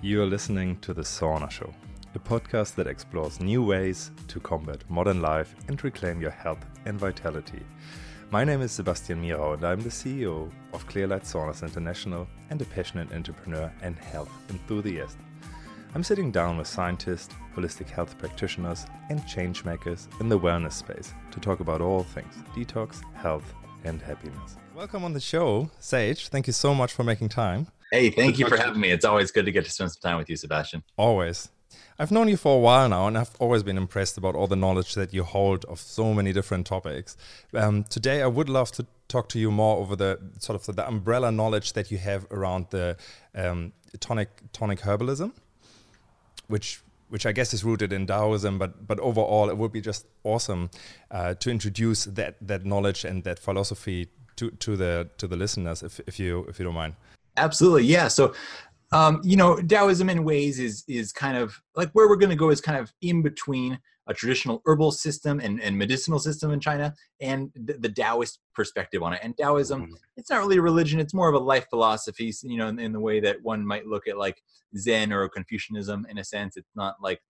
You are listening to The Sauna Show, a podcast that explores new ways to combat modern life and reclaim your health and vitality. My name is Sebastian Mirau, and I'm the CEO of Clearlight Saunas International and a passionate entrepreneur and health enthusiast. I'm sitting down with scientists, holistic health practitioners, and changemakers in the wellness space to talk about all things detox, health, and happiness. Welcome on the show, Sage. Thank you so much for making time. Hey, thank you for having me. It's always good to get to spend some time with you, Sebastian. Always. I've known you for a while now, and I've always been impressed about all the knowledge that you hold of so many different topics. Um, today, I would love to talk to you more over the sort of the umbrella knowledge that you have around the um, tonic tonic herbalism, which which I guess is rooted in Taoism, but but overall, it would be just awesome uh, to introduce that that knowledge and that philosophy to to the to the listeners, if if you if you don't mind. Absolutely, yeah. So, um, you know, Taoism in ways is is kind of like where we're going to go is kind of in between a traditional herbal system and, and medicinal system in China and the, the Taoist perspective on it. And Taoism, mm-hmm. it's not really a religion; it's more of a life philosophy. You know, in, in, the way that one might look at like Zen or Confucianism. In a sense, it's not like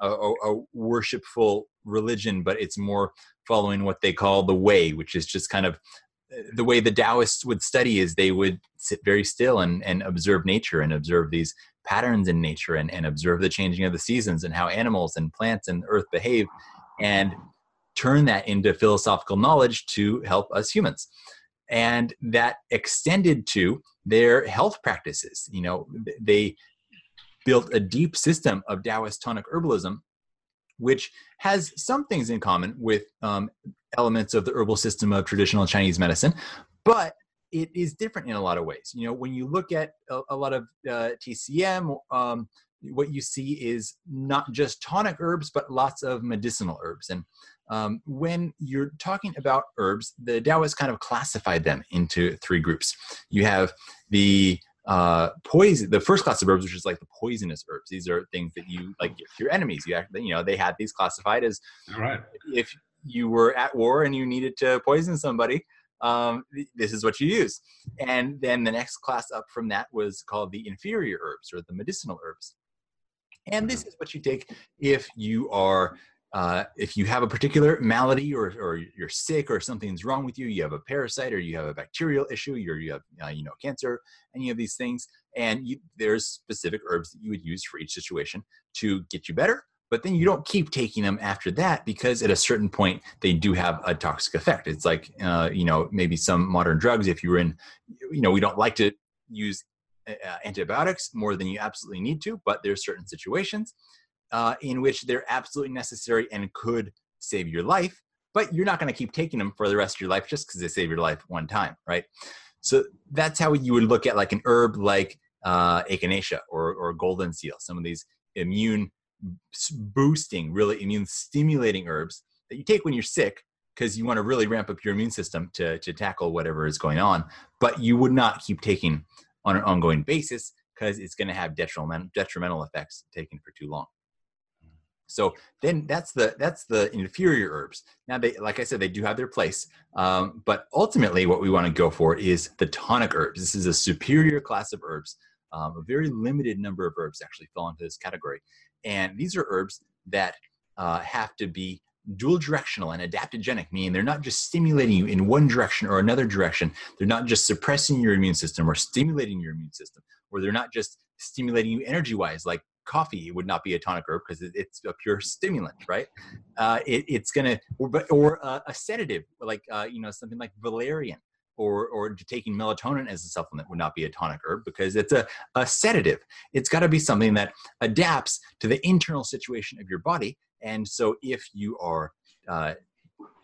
a, a, a worshipful religion, but it's more following what they call the way, which is just kind of the way the Taoists would study is they would sit very still and, and observe nature and observe these patterns in nature and, and observe the changing of the seasons and how animals and plants and earth behave and turn that into philosophical knowledge to help us humans. And that extended to their health practices. You know they built a deep system of taoist tonic herbalism which has some things in common with um, elements of the herbal system of traditional Chinese medicine, but it is different in a lot of ways. You know, when you look at a, a lot of uh, TCM, um, what you see is not just tonic herbs, but lots of medicinal herbs. And um, when you're talking about herbs, the Taoists kind of classified them into three groups. You have the uh, poison, the first class of herbs, which is like the poisonous herbs. These are things that you like your enemies. You actually, you know, they had these classified as All right. if you were at war and you needed to poison somebody, um, this is what you use. And then the next class up from that was called the inferior herbs or the medicinal herbs. And this mm-hmm. is what you take if you are uh, if you have a particular malady or, or you're sick or something's wrong with you, you have a parasite or you have a bacterial issue, you're, you have uh, you know cancer, any of these things, and you, there's specific herbs that you would use for each situation to get you better. But then you don't keep taking them after that because at a certain point they do have a toxic effect. It's like uh, you know maybe some modern drugs. If you were in, you know, we don't like to use uh, antibiotics more than you absolutely need to, but there's certain situations uh, in which they're absolutely necessary and could save your life, but you're not going to keep taking them for the rest of your life just because they save your life one time, right? So that's how you would look at like an herb like uh, echinacea or, or golden seal, some of these immune boosting, really immune stimulating herbs that you take when you're sick because you want to really ramp up your immune system to, to tackle whatever is going on, but you would not keep taking on an ongoing basis because it's going to have detrimental, detrimental effects taken for too long. So then that's the that's the inferior herbs. Now they like I said they do have their place, um, but ultimately what we want to go for is the tonic herbs. This is a superior class of herbs. Um, a very limited number of herbs actually fall into this category, and these are herbs that uh, have to be dual directional and adaptogenic, meaning they're not just stimulating you in one direction or another direction. They're not just suppressing your immune system or stimulating your immune system, or they're not just stimulating you energy wise, like coffee would not be a tonic herb because it's a pure stimulant, right? Uh, it, it's gonna or, or uh, a sedative like uh, you know something like valerian or or taking melatonin as a supplement would not be a tonic herb because it's a, a sedative. It's got to be something that adapts to the internal situation of your body. And so if you are uh,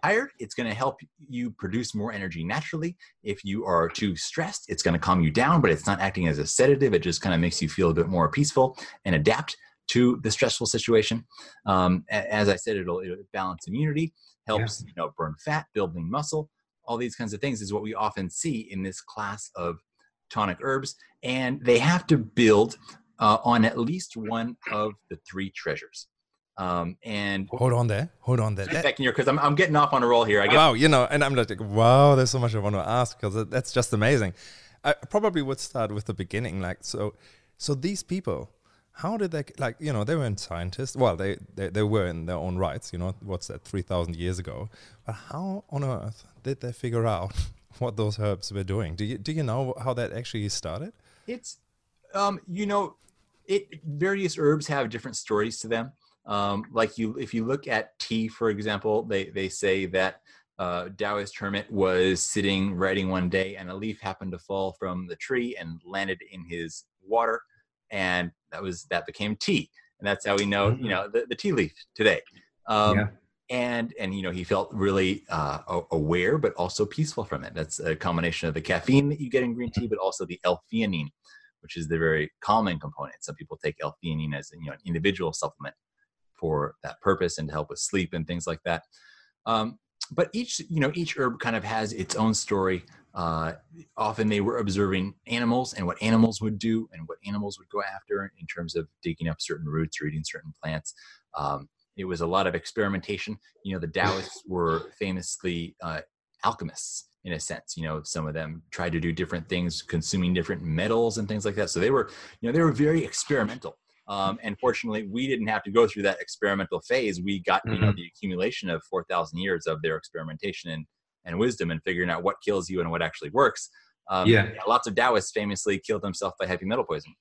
tired, it's going to help you produce more energy naturally. If you are too stressed, it's going to calm you down, but it's not acting as a sedative. It just kind of makes you feel a bit more peaceful and adapt to the stressful situation. Um, as I said, it'll, it'll, balance immunity, helps yeah. you know burn fat, building muscle. All these kinds of things is what we often see in this class of tonic herbs, and they have to build uh, on at least one of the three treasures. Um, and hold on there, hold on there. Second year, because I'm, I'm getting off on a roll here. I guess. Wow, you know, and I'm like, wow, there's so much I want to ask because that's just amazing. I probably would start with the beginning, like so. So these people how did they like you know they weren't scientists well they, they they were in their own rights you know what's that 3000 years ago but how on earth did they figure out what those herbs were doing do you do you know how that actually started it's um you know it various herbs have different stories to them um like you if you look at tea for example they they say that uh, Taoist hermit was sitting writing one day, and a leaf happened to fall from the tree and landed in his water and that was that became tea and that's how we know you mm-hmm. know the, the tea leaf today. Um, yeah. and and you know he felt really uh, aware but also peaceful from it. That's a combination of the caffeine that you get in green tea but also the l-theanine which is the very calming component. Some people take l-theanine as you know an individual supplement for that purpose and to help with sleep and things like that um, but each you know each herb kind of has its own story uh, often they were observing animals and what animals would do and what animals would go after in terms of digging up certain roots or eating certain plants. Um, it was a lot of experimentation. You know, the Taoists were famously uh, alchemists in a sense. You know, some of them tried to do different things, consuming different metals and things like that. So they were, you know, they were very experimental. Um, and fortunately, we didn't have to go through that experimental phase. We got, you know, mm-hmm. the accumulation of 4,000 years of their experimentation and and wisdom and figuring out what kills you and what actually works. Um, yeah. Lots of Taoists famously killed themselves by heavy metal poison.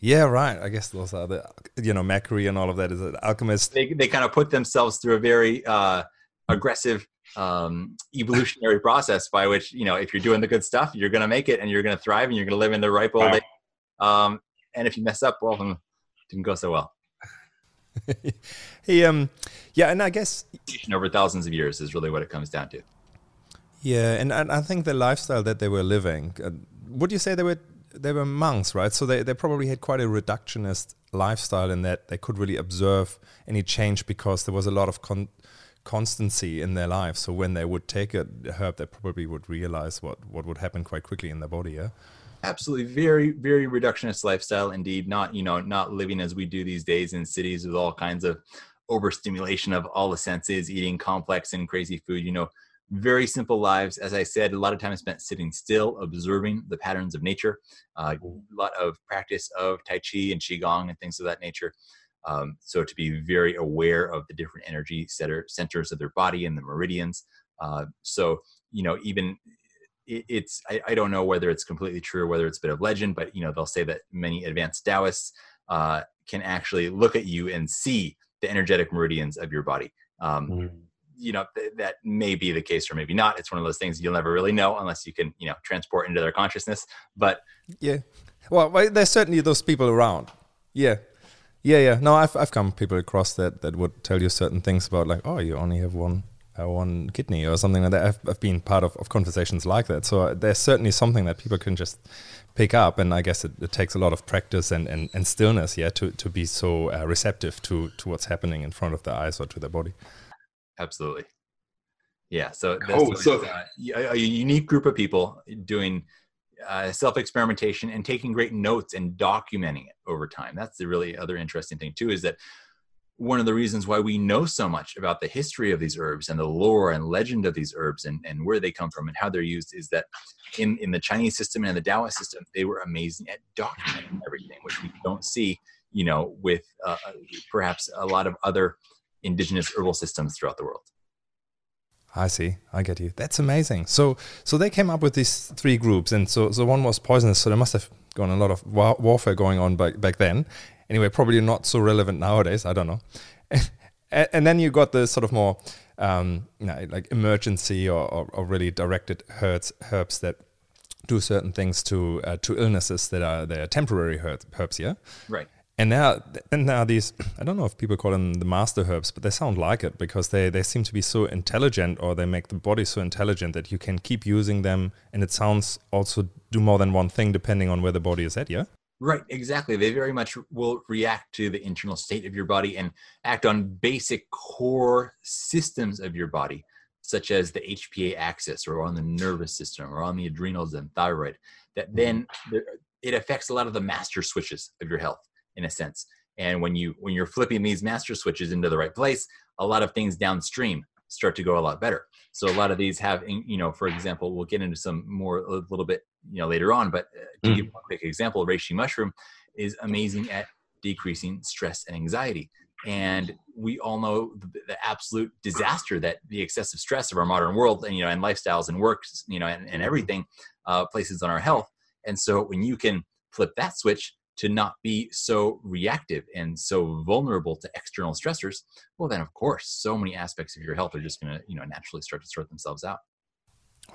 Yeah, right. I guess those are the, you know, Mercury and all of that is an alchemist. They, they kind of put themselves through a very uh, aggressive um, evolutionary process by which, you know, if you're doing the good stuff, you're going to make it and you're going to thrive and you're going to live in the ripe old wow. age. Um, and if you mess up, well, didn't go so well. he, um, yeah, and I guess over thousands of years is really what it comes down to. Yeah, and, and I think the lifestyle that they were living, uh, would you say they were they were monks, right? So they, they probably had quite a reductionist lifestyle in that they could really observe any change because there was a lot of con constancy in their life. So when they would take a herb, they probably would realize what, what would happen quite quickly in their body, yeah? Absolutely. Very, very reductionist lifestyle indeed. Not, you know, not living as we do these days in cities with all kinds of overstimulation of all the senses, eating complex and crazy food. You know, very simple lives. As I said, a lot of time spent sitting still, observing the patterns of nature. Uh, a lot of practice of Tai Chi and Qigong and things of that nature. Um, so to be very aware of the different energy center, centers of their body and the meridians. Uh, so you know, even it, it's I, I, don't know whether it's completely true or whether it's a bit of legend, but you know, they'll say that many advanced Taoists uh, can actually look at you and see the energetic meridians of your body. Um, mm you know th- that may be the case or maybe not. It's one of those things you'll never really know unless you can you know transport into their consciousness. But yeah, well, there's certainly those people around. Yeah, yeah, yeah. No, I've I've come people across that that would tell you certain things about like, oh, you only have one uh, one kidney or something like that. I've, I've been part of, of conversations like that. So there's certainly something that people can just pick up. And I guess it, it takes a lot of practice and, and, and stillness, yeah, to, to be so uh, receptive to, to what's happening in front of their eyes or to their body absolutely. Yeah, so oh, so uh, a, unique group of people doing uh, self experimentation and taking great notes and documenting it over time. That's the really other interesting thing too. Is that one of the reasons why we know so much about the history of these herbs and the lore and legend of these herbs and, and where they come from and how they're used is that in, in the Chinese system and the Taoist system, they were amazing at documenting everything, which we don't see, you know, with uh, perhaps a lot of other indigenous herbal systems throughout the world. I see. I get you. That's amazing. So, so they came up with these three groups, and so, so one was poisonous. So there must have gone a lot of war- warfare going on back back then. Anyway, probably not so relevant nowadays. I don't know. and, and then you got the sort of more, um, you know, like emergency or, or, or, really directed herbs, herbs that do certain things to uh, to illnesses that are they are temporary herbs, herbs. Yeah. Right. And now, and now these, I don't know if people call them the master herbs, but they sound like it because they, they seem to be so intelligent or they make the body so intelligent that you can keep using them. And it sounds also do more than one thing depending on where the body is at, yeah? Right, exactly. They very much will react to the internal state of your body and act on basic core systems of your body, such as the HPA axis or on the nervous system or on the adrenals and thyroid. That then mm-hmm. it affects a lot of the master switches of your health in a sense. And when you when you're flipping these master switches into the right place, a lot of things downstream start to go a lot better. So a lot of these have, you know, for example, we'll get into some more a little bit, you know, later on. But uh, to mm. give a quick example, reishi mushroom is amazing at decreasing stress and anxiety. And we all know the, the, absolute disaster that the excessive stress of our modern world and you know and lifestyles and works you know and, and everything uh, places on our health. And so when you can flip that switch to not be so reactive and so vulnerable to external stressors, well then of course so many aspects of your health are just going to you know naturally start to sort themselves out.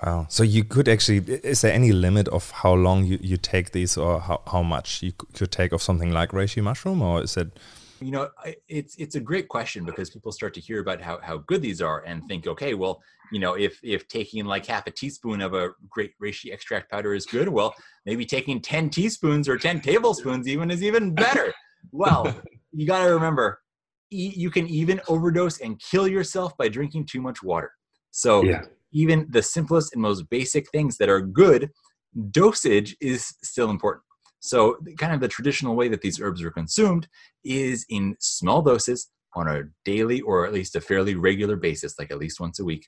Wow. So you could actually, is there any limit of how long you, you take these or how, how much you could take of something like reishi mushroom or is it? You know, it's it's a great question because people start to hear about how, how good these are and think, okay, well, you know, if if taking like half a teaspoon of a great reishi extract powder is good, well, maybe taking 10 teaspoons or 10 tablespoons even is even better. Well, you got to remember, you can even overdose and kill yourself by drinking too much water. So yeah even the simplest and most basic things that are good, dosage is still important. So, kind of the traditional way that these herbs are consumed is in small doses on a daily or at least a fairly regular basis, like at least once a week,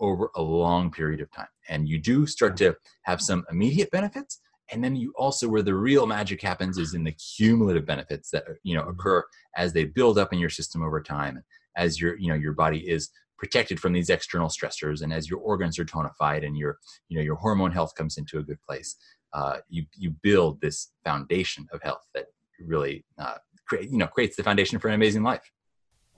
over a long period of time. And you do start to have some immediate benefits. And then you also, where the real magic happens, is in the cumulative benefits that you know mm-hmm. occur as they build up in your system over time, as your you know your body is protected from these external stressors and as your organs are tonified and your you know your hormone health comes into a good place uh, you you build this foundation of health that really uh, create you know creates the foundation for an amazing life.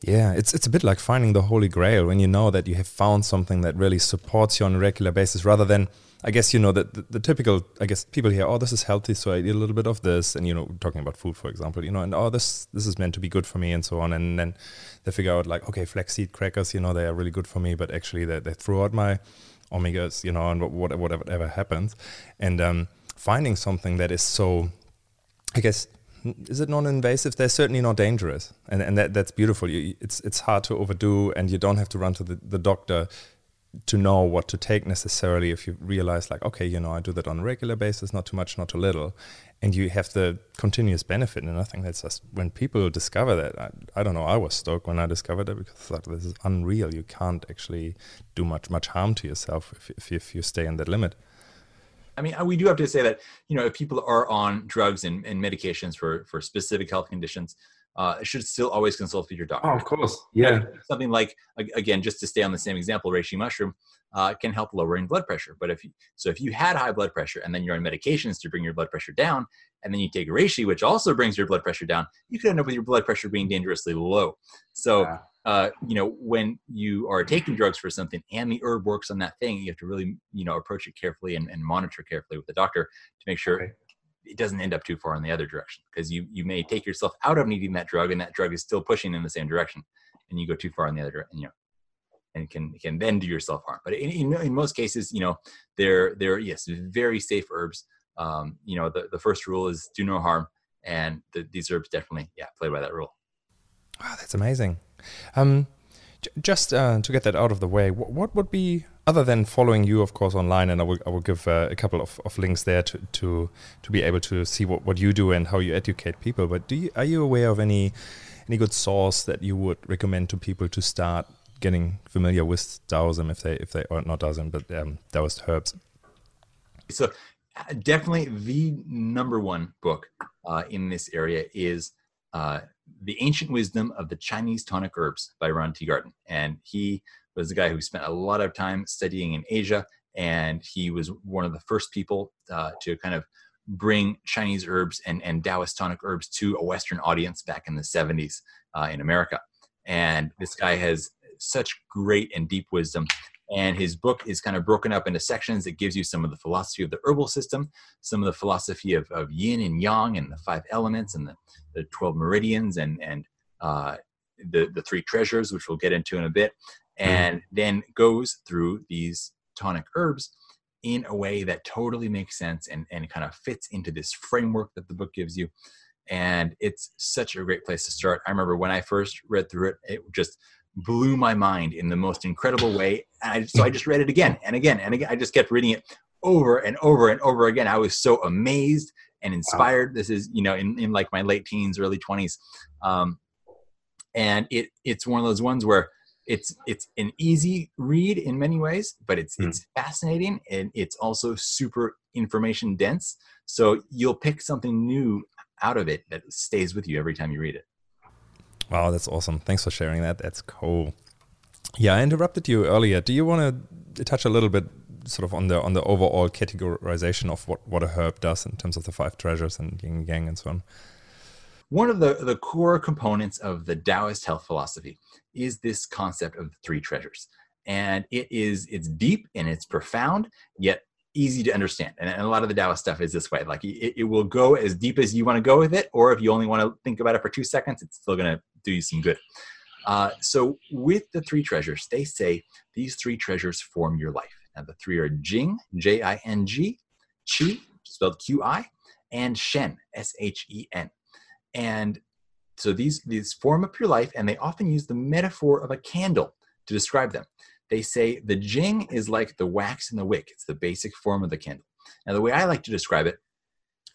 Yeah, it's it's a bit like finding the holy grail when you know that you have found something that really supports you on a regular basis, rather than I guess you know that the, the, typical I guess people hear oh this is healthy so I eat a little bit of this. And you know talking about food for example you know and oh this this is meant to be good for me and so on. And then they figure out like okay flaxseed crackers you know they are really good for me but actually they, they throw out my omegas you know and whatever whatever happens. And um, finding something that is so I guess is it non-invasive? They're certainly not dangerous, and and that, that's beautiful. You, it's it's hard to overdo, and you don't have to run to the, the doctor to know what to take necessarily. If you realize, like, okay, you know, I do that on a regular basis, not too much, not too little, and you have the continuous benefit. And I think that's just when people discover that. I, I don't know. I was stoked when I discovered it because I thought this is unreal. You can't actually do much much harm to yourself if if, if you stay in that limit. I mean, we do have to say that you know if people are on drugs and, and medications for for specific health conditions, uh, should still always consult with your doctor. Oh, of course, yeah. Something like again, just to stay on the same example, reishi mushroom uh, can help lowering blood pressure. But if you, so, if you had high blood pressure and then you're on medications to bring your blood pressure down, and then you take reishi, which also brings your blood pressure down, you could end up with your blood pressure being dangerously low. So. Yeah uh, you know, when you are taking drugs for something and the herb works on that thing, you have to really, you know, approach it carefully and, and monitor carefully with the doctor to make sure okay. it doesn't end up too far in the other direction. Because you you may take yourself out of needing that drug, and that drug is still pushing in the same direction, and you go too far in the other direction. You know, and can can then do yourself harm. But in, in, in most cases, you know, they're they're yes, very safe herbs. Um, you know, the, the first rule is do no harm, and the, these herbs definitely yeah play by that rule. Wow, that's amazing. Um, just uh, to get that out of the way, what, what, would be other than following you, of course, online, and I will I will give uh, a couple of, of links there to, to to be able to see what, what you do and how you educate people. But do you are you aware of any any good source that you would recommend to people to start getting familiar with Taoism if they if they or not Taoism but um, Taoist herbs? So uh, definitely the number one book uh, in this area is uh, the Ancient Wisdom of the Chinese Tonic Herbs by Ron Teeguarden. And he was a guy who spent a lot of time studying in Asia. And he was one of the first people uh, to kind of bring Chinese herbs and, and Taoist tonic herbs to a Western audience back in the 70s uh, in America. And this guy has such great and deep wisdom and his book is kind of broken up into sections that gives you some of the philosophy of the herbal system, some of the philosophy of, of yin and yang and the five elements and the, the 12 meridians and, and uh, the, the three treasures, which we'll get into in a bit, mm-hmm. and then goes through these tonic herbs in a way that totally makes sense and, and kind of fits into this framework that the book gives you. And it's such a great place to start. I remember when I first read through it, it just blew my mind in the most incredible way. I, so I just read it again and again and again. I just kept reading it over and over and over again. I was so amazed and inspired. This is, you know, in, in like my late teens, early 20s. Um, and it it's one of those ones where it's it's an easy read in many ways, but it's mm. it's fascinating and it's also super information dense. So you'll pick something new out of it that stays with you every time you read it. Wow, that's awesome. Thanks for sharing that. That's cool. Yeah, I interrupted you earlier. Do you want to touch a little bit sort of on the on the overall categorization of what, what a herb does in terms of the five treasures and yin yang and so on? One of the, the core components of the Taoist health philosophy is this concept of the three treasures. And it is it's deep and it's profound, yet easy to understand. And, and a lot of the Taoist stuff is this way. Like it, it will go as deep as you want to go with it, or if you only want to think about it for two seconds, it's still going to do you some good. Uh, so with the three treasures, they say these three treasures form your life. Now the three are Jing, J-I-N-G, Qi, spelled Q-I, and Shen, S-H-E-N. And so these, these form up your life, and they often use the metaphor of a candle to describe them. They say the Jing is like the wax in the wick. It's the basic form of the candle. Now, the way I like to describe it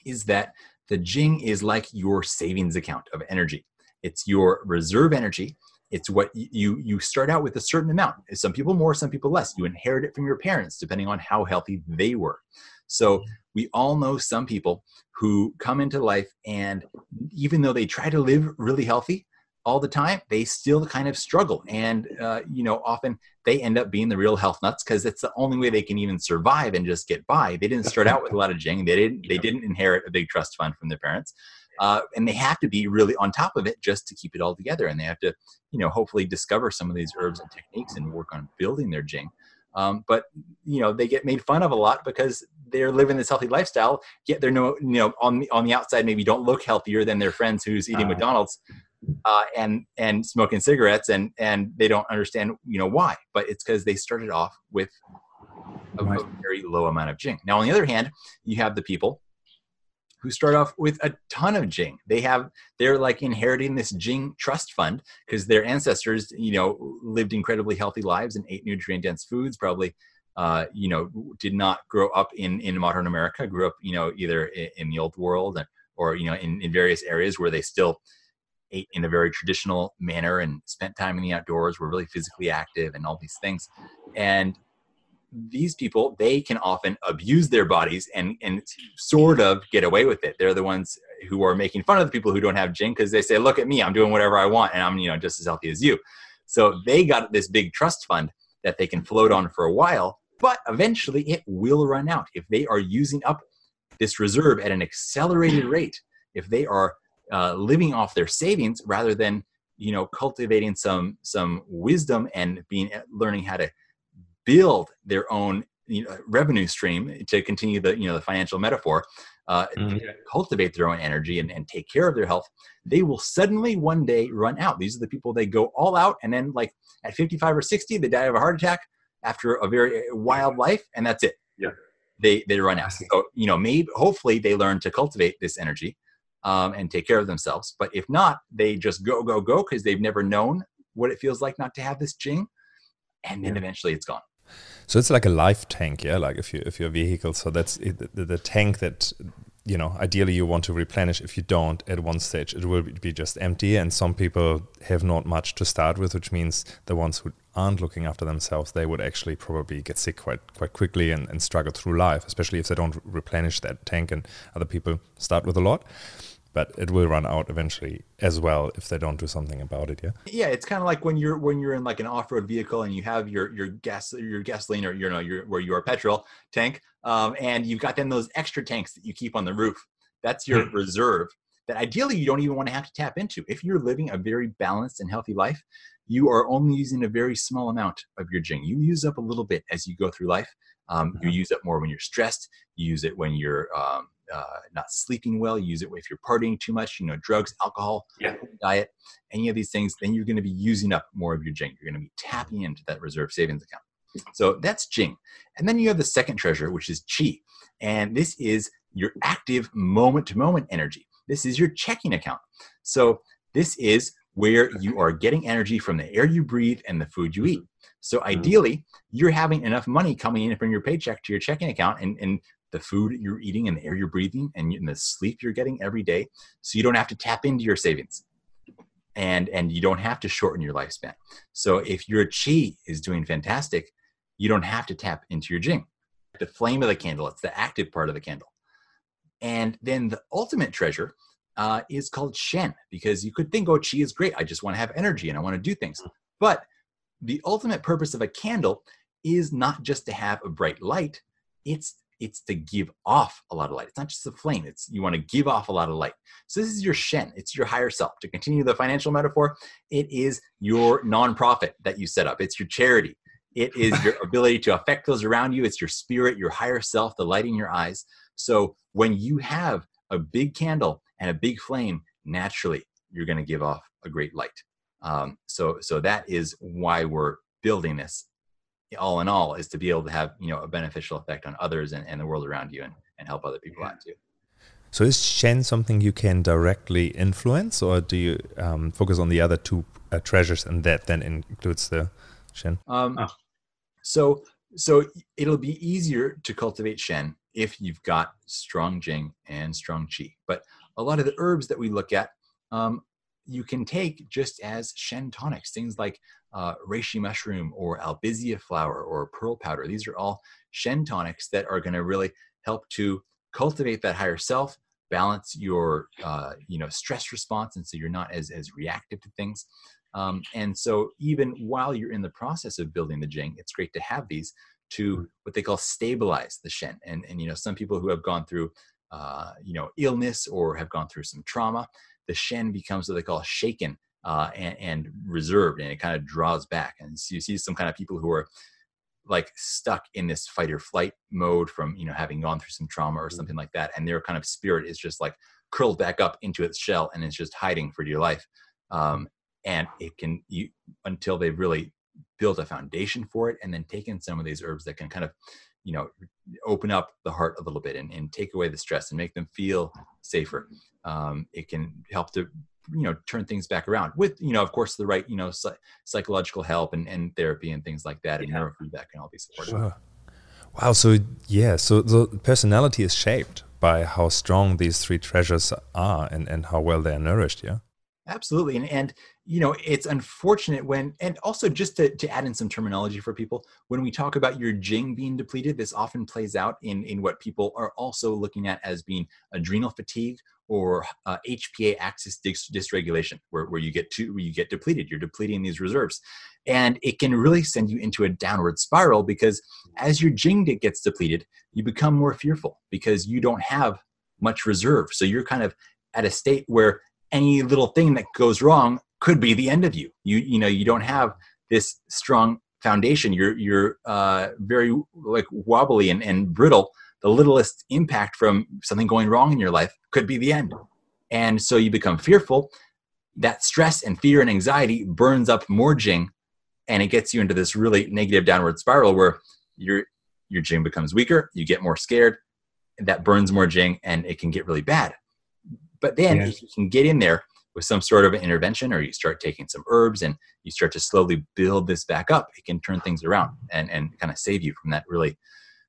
is that the Jing is like your savings account of energy. It's your reserve energy. It's what you you start out with a certain amount. Some people more, some people less. You inherit it from your parents depending on how healthy they were. So mm-hmm. we all know some people who come into life and even though they try to live really healthy, all the time, they still kind of struggle. And, uh, you know, often they end up being the real health nuts because it's the only way they can even survive and just get by. They didn't start out with a lot of jing. They didn't, they didn't inherit a big trust fund from their parents. Uh, and they have to be really on top of it just to keep it all together. And they have to, you know, hopefully discover some of these herbs and techniques and work on building their jing. Um, but you know they get made fun of a lot because they're living this healthy lifestyle. Yet they're no, you know, on the on the outside maybe don't look healthier than their friends who's eating uh, McDonald's uh, and and smoking cigarettes, and and they don't understand you know why. But it's because they started off with a, very low amount of jing. Now on the other hand, you have the people who start off with a ton of jing. They have they're like inheriting this jing trust fund because their ancestors, you know, lived incredibly healthy lives and ate nutrient dense foods. Probably, uh, you know, did not grow up in in modern America. Grew up, you know, either in, in the old world or you know in, in various areas where they still ate in a very traditional manner and spent time in the outdoors, were really physically active and all these things. And these people, they can often abuse their bodies and, and sort of get away with it. They're the ones who are making fun of the people who don't have jing because they say, look at me, I'm doing whatever I want and I'm, you know, just as healthy as you. So they got this big trust fund that they can float on for a while, but eventually it will run out. If they are using up this reserve at an accelerated rate, if they are uh, living off their savings rather than you know cultivating some some wisdom and being uh, learning how to build their own you know, revenue stream to continue the you know the financial metaphor uh, mm-hmm. cultivate their own energy and, and take care of their health they will suddenly one day run out. These are the people they go all out and then like at 55 or 60 they die of a heart attack after a very uh, wild life and that's it. Yeah. They they run out. So you know maybe hopefully they learn to cultivate this energy um, and take care of themselves. But if not, they just go, go, go because they've never known what it feels like not to have this jing. And then yeah. eventually it's gone. So it's like a life tank, yeah. Like if you if your vehicle, so that's it, the, the tank that you know ideally you want to replenish if you don't at one stage it will be just empty and some people have not much to start with which means the ones who aren't looking after themselves they would actually probably get sick quite quite quickly and, and struggle through life especially if they don't replenish that tank and other people start with a lot but it will run out eventually as well if they don't do something about it yeah? Yeah it's kind of like when you're when you're in like an off-road vehicle and you have your your gas your gasoline or you know your where your petrol tank um, and you've got then those extra tanks that you keep on the roof. That's your mm. reserve that ideally you don't even want to have to tap into. If you're living a very balanced and healthy life you are only using a very small amount of your jing you use up a little bit as you go through life. Um, you mm-hmm. use it more when you're stressed. You use it when you're um, uh, not sleeping well, use it if you're partying too much, you know, drugs, alcohol, yeah. diet, any of these things, then you're going to be using up more of your Jing. You're going to be tapping into that reserve savings account. So that's Jing. And then you have the second treasure, which is Qi. And this is your active moment to moment energy. This is your checking account. So this is where you are getting energy from the air you breathe and the food you eat. So mm-hmm. ideally, you're having enough money coming in from your paycheck to your checking account, and, and the food you're eating and the air you're breathing and the sleep you're getting every day so you don't have to tap into your savings and and you don't have to shorten your lifespan so if your chi is doing fantastic you don't have to tap into your jing the flame of the candle it's the active part of the candle and then the ultimate treasure uh, is called Shen because you could think, oh, Qi is great. I just want to have energy and I want to do things. But the ultimate purpose of a candle is not just to have a bright light, it's it's to give off a lot of light. It's not just the flame. It's you want to give off a lot of light. So this is your Shen. It's your higher self. To continue the financial metaphor, it is your nonprofit that you set up. It's your charity. It is your ability to affect those around you. It's your spirit, your higher self, the light in your eyes. So when you have a big candle and a big flame, naturally you're going to give off a great light. Um, so so that is why we're building this. All in all, is to be able to have you know a beneficial effect on others and, and the world around you, and, and help other people out too. So is Shen something you can directly influence, or do you um, focus on the other two uh, treasures, and that then includes the Shen? Um, oh. So so it'll be easier to cultivate Shen if you've got strong Jing and strong Qi. But a lot of the herbs that we look at, um, you can take just as Shen tonics, things like uh, reishi mushroom or albizia flower or pearl powder. These are all Shen tonics that are going to really help to cultivate that higher self, balance your uh, you know stress response, and so you're not as as reactive to things. Um, and so even while you're in the process of building the Jing, it's great to have these to mm. what they call stabilize the Shen. And and you know some people who have gone through uh, you know illness or have gone through some trauma, the Shen becomes what they call shaken uh, and, and, reserved, and it kind of draws back. And so you see some kind of people who are like stuck in this fight or flight mode from you know having gone through some trauma or mm. something like that, and their kind of spirit is just like curled back up into its shell and it's just hiding for dear life. Um, and it can you until they've really built a foundation for it and then taken some of these herbs that can kind of you know open up the heart a little bit and, and take away the stress and make them feel safer um, it can help to you know turn things back around with you know of course the right you know psychological help and, and therapy and things like that and yeah. neurofeedback and all these supportive sure. wow so yeah so the personality is shaped by how strong these three treasures are and, and how well they're nourished yeah absolutely and, and you know it's unfortunate when and also just to, to add in some terminology for people when we talk about your jing being depleted this often plays out in in what people are also looking at as being adrenal fatigue or uh, hpa axis dis- dysregulation where, where you get to where you get depleted. You're depleting these reserves. And it can really send you into a downward spiral because as your jing gets depleted you become more fearful because you don't have much reserve. So you're kind of at a state where any little thing that goes wrong could be the end of you. You you know you don't have this strong foundation. You're you're uh, very like wobbly and, and brittle. The littlest impact from something going wrong in your life could be the end, and so you become fearful. That stress and fear and anxiety burns up more jing, and it gets you into this really negative downward spiral where your your jing becomes weaker. You get more scared. That burns more jing, and it can get really bad. But then yeah. if you can get in there with some sort of intervention or you start taking some herbs and you start to slowly build this back up, it can turn things around and, and kind of save you from that really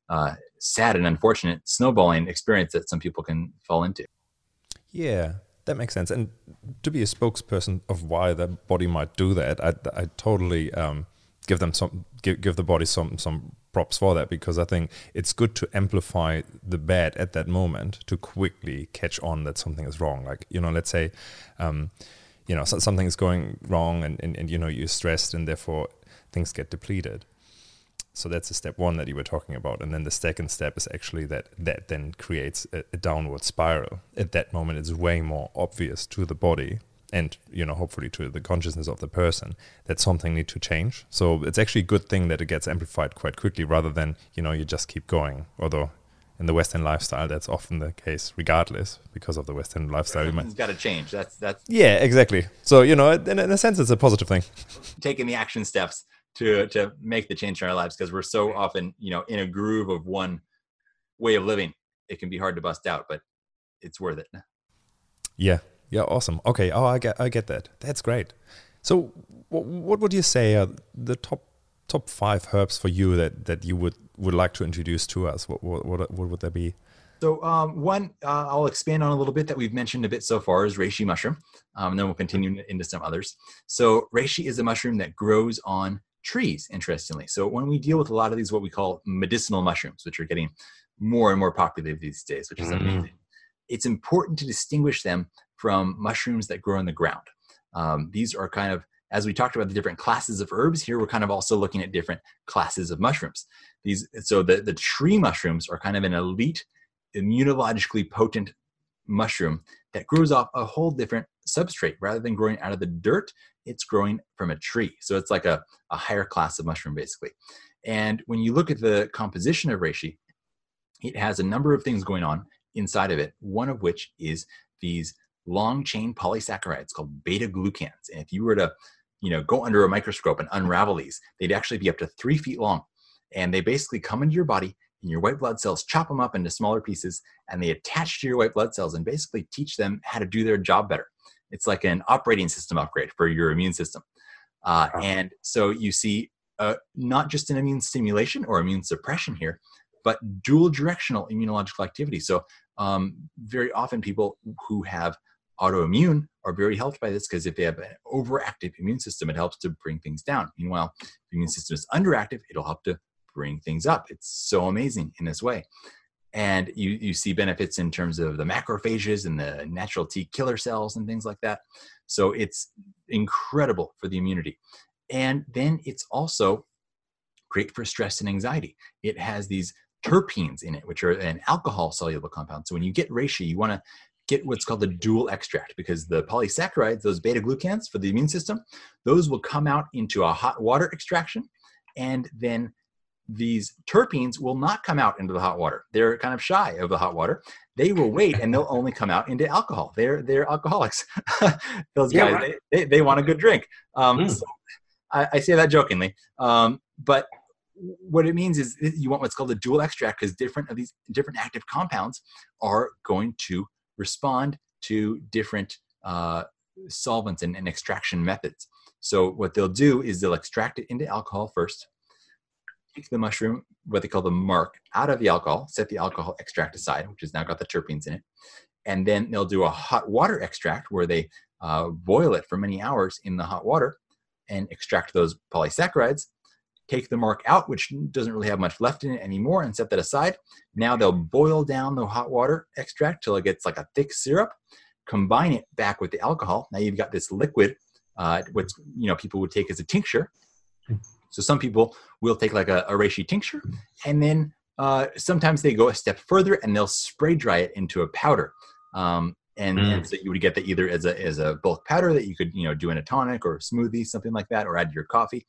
uh, sad and unfortunate snowballing experience that some people can fall into. Yeah, that makes sense. And to be a spokesperson of why the body might do that, I, I totally um, give them some give, give the body some some props for that because I think it's good to amplify the bad at that moment to quickly catch on that something is wrong. Like, you know, let's say, um, you know, so something is going wrong and, and, and, you know, you're stressed and therefore things get depleted. So that's the step one that you were talking about. And then the second step is actually that that then creates a, a downward spiral. At that moment, it's way more obvious to the body and you know hopefully to the consciousness of the person that something need to change. So it's actually a good thing that it gets amplified quite quickly rather than you know you just keep going. Although in the western lifestyle that's often the case regardless because of the western lifestyle. It's got to change. That's that's yeah exactly. So you know in, in a sense it's a positive thing. Taking the action steps to to make the change in our lives because we're so often you know in a groove of one way of living it can be hard to bust out but it's worth it. Yeah yeah, awesome. Okay, oh, I get, I get that. That's great. So, what, what would you say are the top top five herbs for you that that you would would like to introduce to us? What what what, what would that be? So um, one uh, I'll expand on a little bit that we've mentioned a bit so far is reishi mushroom, um, and then we'll continue into some others. So reishi is a mushroom that grows on trees. Interestingly, so when we deal with a lot of these what we call medicinal mushrooms, which are getting more and more popular these days, which is mm. amazing. It's important to distinguish them from mushrooms that grow in the ground. Um, these are kind of, as we talked about the different classes of herbs, here we're kind of also looking at different classes of mushrooms. These, so the, the tree mushrooms are kind of an elite, immunologically potent mushroom that grows off a whole different substrate. Rather than growing out of the dirt, it's growing from a tree. So it's like a, a higher class of mushroom, basically. And when you look at the composition of reishi, it has a number of things going on inside of it, one of which is these long chain polysaccharides called beta glucans. And if you were to, you know, go under a microscope and unravel these, they'd actually be up to three feet long. And they basically come into your body and your white blood cells chop them up into smaller pieces and they attach to your white blood cells and basically teach them how to do their job better. It's like an operating system upgrade for your immune system. Uh, and so you see uh, not just an immune stimulation or immune suppression here, but dual directional immunological activity. So um, very often people who have autoimmune are very helped by this because if they have an overactive immune system, it helps to bring things down. Meanwhile, if the immune system is underactive, it'll help to bring things up. It's so amazing in this way. And you, you see benefits in terms of the macrophages and the natural T killer cells and things like that. So it's incredible for the immunity. And then it's also great for stress and anxiety. It has these terpenes in it, which are an alcohol soluble compound. So when you get reishi, you want to get what's called the dual extract because the polysaccharides, those beta glucans for the immune system, those will come out into a hot water extraction. And then these terpenes will not come out into the hot water. They're kind of shy of the hot water. They will wait and they'll only come out into alcohol. They're they're alcoholics. Those yeah, guys, right. they, they, they, want a good drink. Um, mm. so I, I, say that jokingly. Um, but what it means is you want what's called a dual extract because different of these different active compounds are going to respond to different uh, solvents and, and extraction methods. So what they'll do is they'll extract it into alcohol first, take the mushroom, what they call the marc, out of the alcohol, set the alcohol extract aside, which has now got the terpenes in it, and then they'll do a hot water extract where they uh, boil it for many hours in the hot water and extract those polysaccharides take the marc out, which doesn't really have much left in it anymore, and set that aside. Now they'll boil down the hot water extract till it gets like a thick syrup. Combine it back with the alcohol. Now you've got this liquid, uh, which you know people would take as a tincture. So some people will take like a, a reishi tincture, and then uh, sometimes they go a step further and they'll spray dry it into a powder. Um, and, mm. and, so you would get that either as a as a bulk powder that you could you know do in a tonic or a smoothie, something like that, or add to your coffee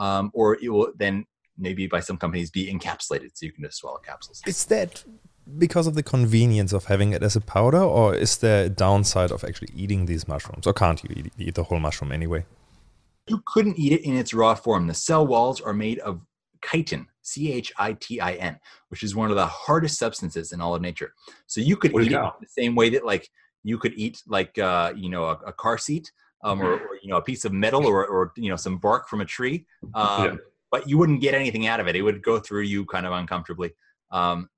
um, or it will then maybe by some companies be encapsulated so you can just swallow capsules. Is that because of the convenience of having it as a powder, or is there a downside of actually eating these mushrooms, or can't you eat, eat the whole mushroom anyway? You couldn't eat it in its raw form. The cell walls are made of chitin, C H I T I N, which is one of the hardest substances in all of nature. So you could eat it the same way that like you could eat like uh, you know a, a car seat um, or, or, you know a piece of metal or, or you know some bark from a tree um, yeah. but you wouldn't get anything out of it. It would go through you kind of uncomfortably. Um,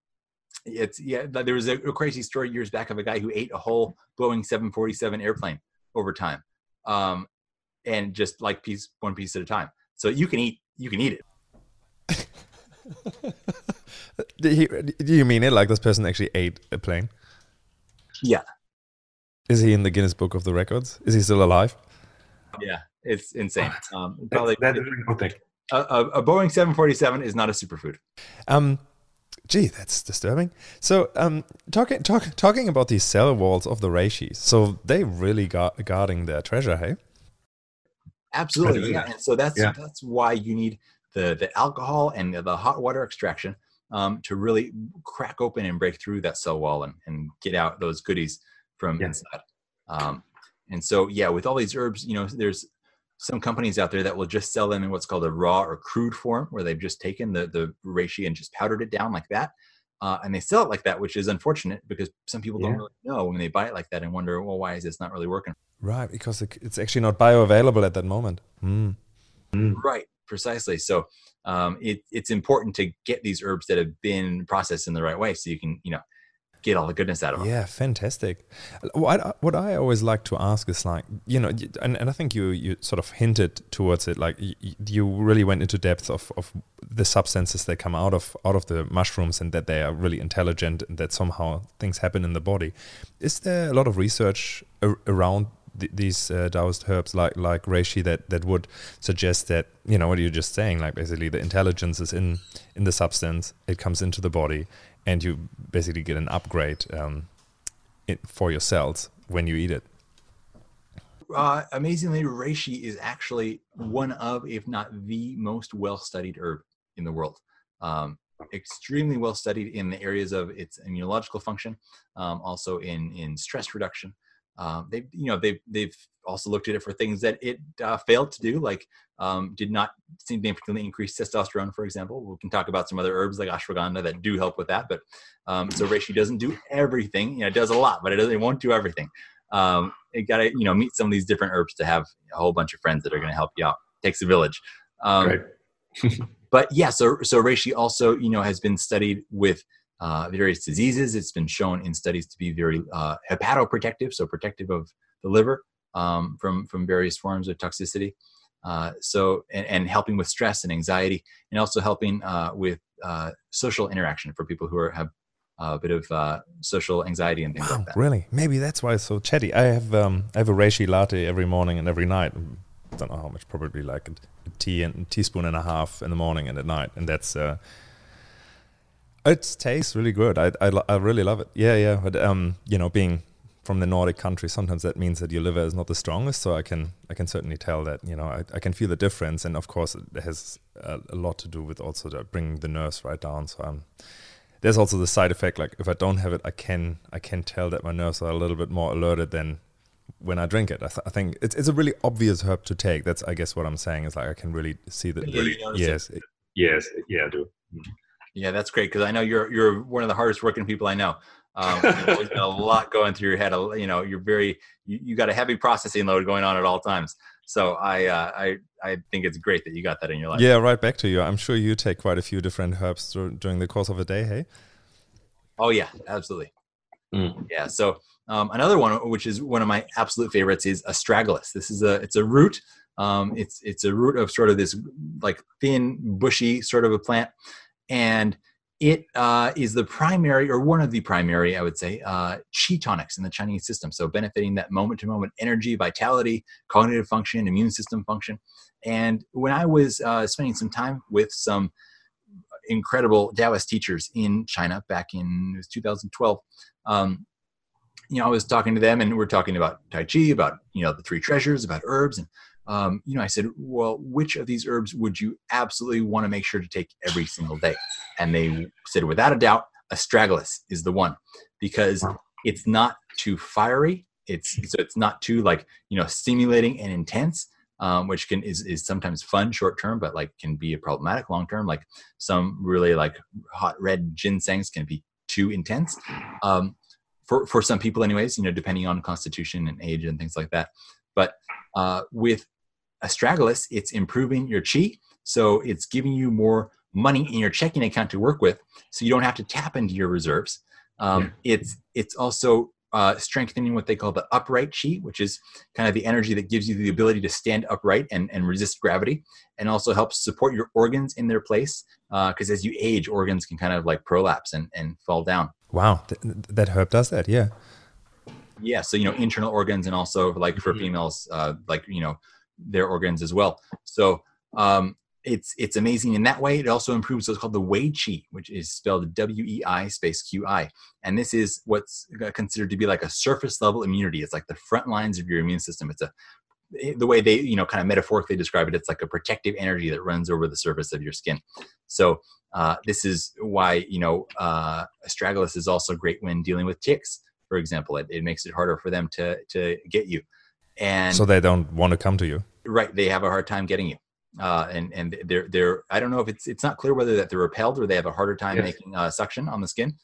it's yeah there was a, a, crazy story years back of a guy who ate a whole boeing 747 airplane over time um, and just like piece one piece at a time. So you can eat you can eat it. Do you mean it? Like this person actually ate a plane? Yeah is he in the Guinness Book of the Records? Is he still alive? Yeah, it's insane. Um, probably, that's, that's a, a, a, Boeing 747 is not a superfood. Um, gee, that's disturbing. So, um, talking talk, talking about these cell walls of the reishi, so they really got guarding their treasure, hey? Absolutely, yeah. And so that's yeah. that's why you need the the alcohol and the, the hot water extraction um, to really crack open and break through that cell wall and, and get out those goodies from yeah. inside. Um, and so, yeah, with all these herbs, you know, there's some companies out there that will just sell them in what's called a raw or crude form, where they've just taken the the reishi and just powdered it down like that, uh, and they sell it like that, which is unfortunate because some people yeah. don't really know when they buy it like that and wonder, well, why is this not really working? Right, because it's actually not bioavailable at that moment. Mm. Mm. Right, precisely. So um, it, it's important to get these herbs that have been processed in the right way, so you can, you know, get all the goodness out of them. Yeah, fantastic. What what I always like to ask is like, you know, and, and I think you you sort of hinted towards it, like you really went into depth of, of the substances that come out of out of the mushrooms and that they are really intelligent and that somehow things happen in the body. Is there a lot of research ar around these uh, Taoist herbs like like reishi that that would suggest that you know what you're just saying, like basically the intelligence is in in the substance, it comes into the body and you basically get an upgrade um, it, for your cells when you eat it. Uh, amazingly, reishi is actually one of, if not the most well-studied herb in the world. Um, extremely well studied in the areas of its immunological function, um, also in in stress reduction, um, they you know they've they've also looked at it for things that it uh, failed to do, like um, did not significantly increase testosterone, for example. We can talk about some other herbs like ashwagandha that do help with that, but um, so reishi doesn't do everything. You know, it does a lot, but it doesn't. It won't do everything. Um, it got to you know meet some of these different herbs to have a whole bunch of friends that are going to help you out. takes a village. Um, right. but yeah, so so reishi also you know has been studied with uh, various diseases. It's been shown in studies to be very uh, hepatoprotective, so protective of the liver um, from from various forms of toxicity. Uh, so and, and, helping with stress and anxiety, and also helping uh, with uh, social interaction for people who are, have a bit of uh, social anxiety and things wow, like that. Really? Maybe that's why it's so chatty. I have um, I have a reishi latte every morning and every night. I don't know how much, probably like a tea and a teaspoon and a half in the morning and at night, and that's it tastes really good. I, I, I really love it. Yeah, yeah. But um, you know, being from the Nordic country, sometimes that means that your liver is not the strongest. So I can I can certainly tell that you know I, I can feel the difference, and of course it has a, a lot to do with also the, bringing the nerves right down. So I'm, there's also the side effect. Like if I don't have it, I can I can tell that my nerves are a little bit more alerted than when I drink it. I, th I think it's it's a really obvious herb to take. That's I guess what I'm saying is like I can really see that. Really yes, it. yes, yeah, I do. Mm. Yeah, that's great because I know you're you're one of the hardest working people I know. Um, you've always got a lot going through your head. You know, you're very you, you got a heavy processing load going on at all times. So I uh, I I think it's great that you got that in your life. Yeah, right back to you. I'm sure you take quite a few different herbs during the course of a day. Hey. Oh yeah, absolutely. Mm. Yeah. So um, another one, which is one of my absolute favorites, is astragalus. This is a it's a root. Um, it's it's a root of sort of this like thin, bushy sort of a plant and it uh, is the primary or one of the primary, I would say, uh, chi tonics in the Chinese system. So benefiting that moment to moment energy, vitality, cognitive function, immune system function. And when I was uh, spending some time with some incredible Taoist teachers in China back in it was 2012, um, you know, I was talking to them and we're talking about Tai Chi, about, you know, the three treasures, about herbs. And um, you know, I said, well, which of these herbs would you absolutely want to make sure to take every single day? And they said, without a doubt, astragalus is the one because it's not too fiery. It's so it's not too like you know stimulating and intense, um, which can is is sometimes fun short term, but like can be a problematic long term. Like some really like hot red ginsengs can be too intense. Um, for, for some people anyways you know depending on constitution and age and things like that but uh, with astragalus, it's improving your chi. So it's giving you more money in your checking account to work with, so you don't have to tap into your reserves. Um, yeah. It's it's also uh, strengthening what they call the upright chi, which is kind of the energy that gives you the ability to stand upright and, and resist gravity, and also helps support your organs in their place. Because uh, as you age, organs can kind of like prolapse and, and fall down. Wow, Th- that herb does that, yeah. Yeah, so you know internal organs, and also like for mm-hmm. females, uh, like you know their organs as well. So um, it's it's amazing in that way. It also improves what's called the Wei Qi, which is spelled W E I space Q I, and this is what's considered to be like a surface level immunity. It's like the front lines of your immune system. It's a the way they you know kind of metaphorically describe it. It's like a protective energy that runs over the surface of your skin. So uh, this is why you know uh, astragalus is also great when dealing with ticks. For example, it, it makes it harder for them to to get you and so they don't want to come to you right they have a hard time getting you uh, and and they're they're I don't know if it's it's not clear whether that they're repelled or they have a harder time yes. making uh, suction on the skin.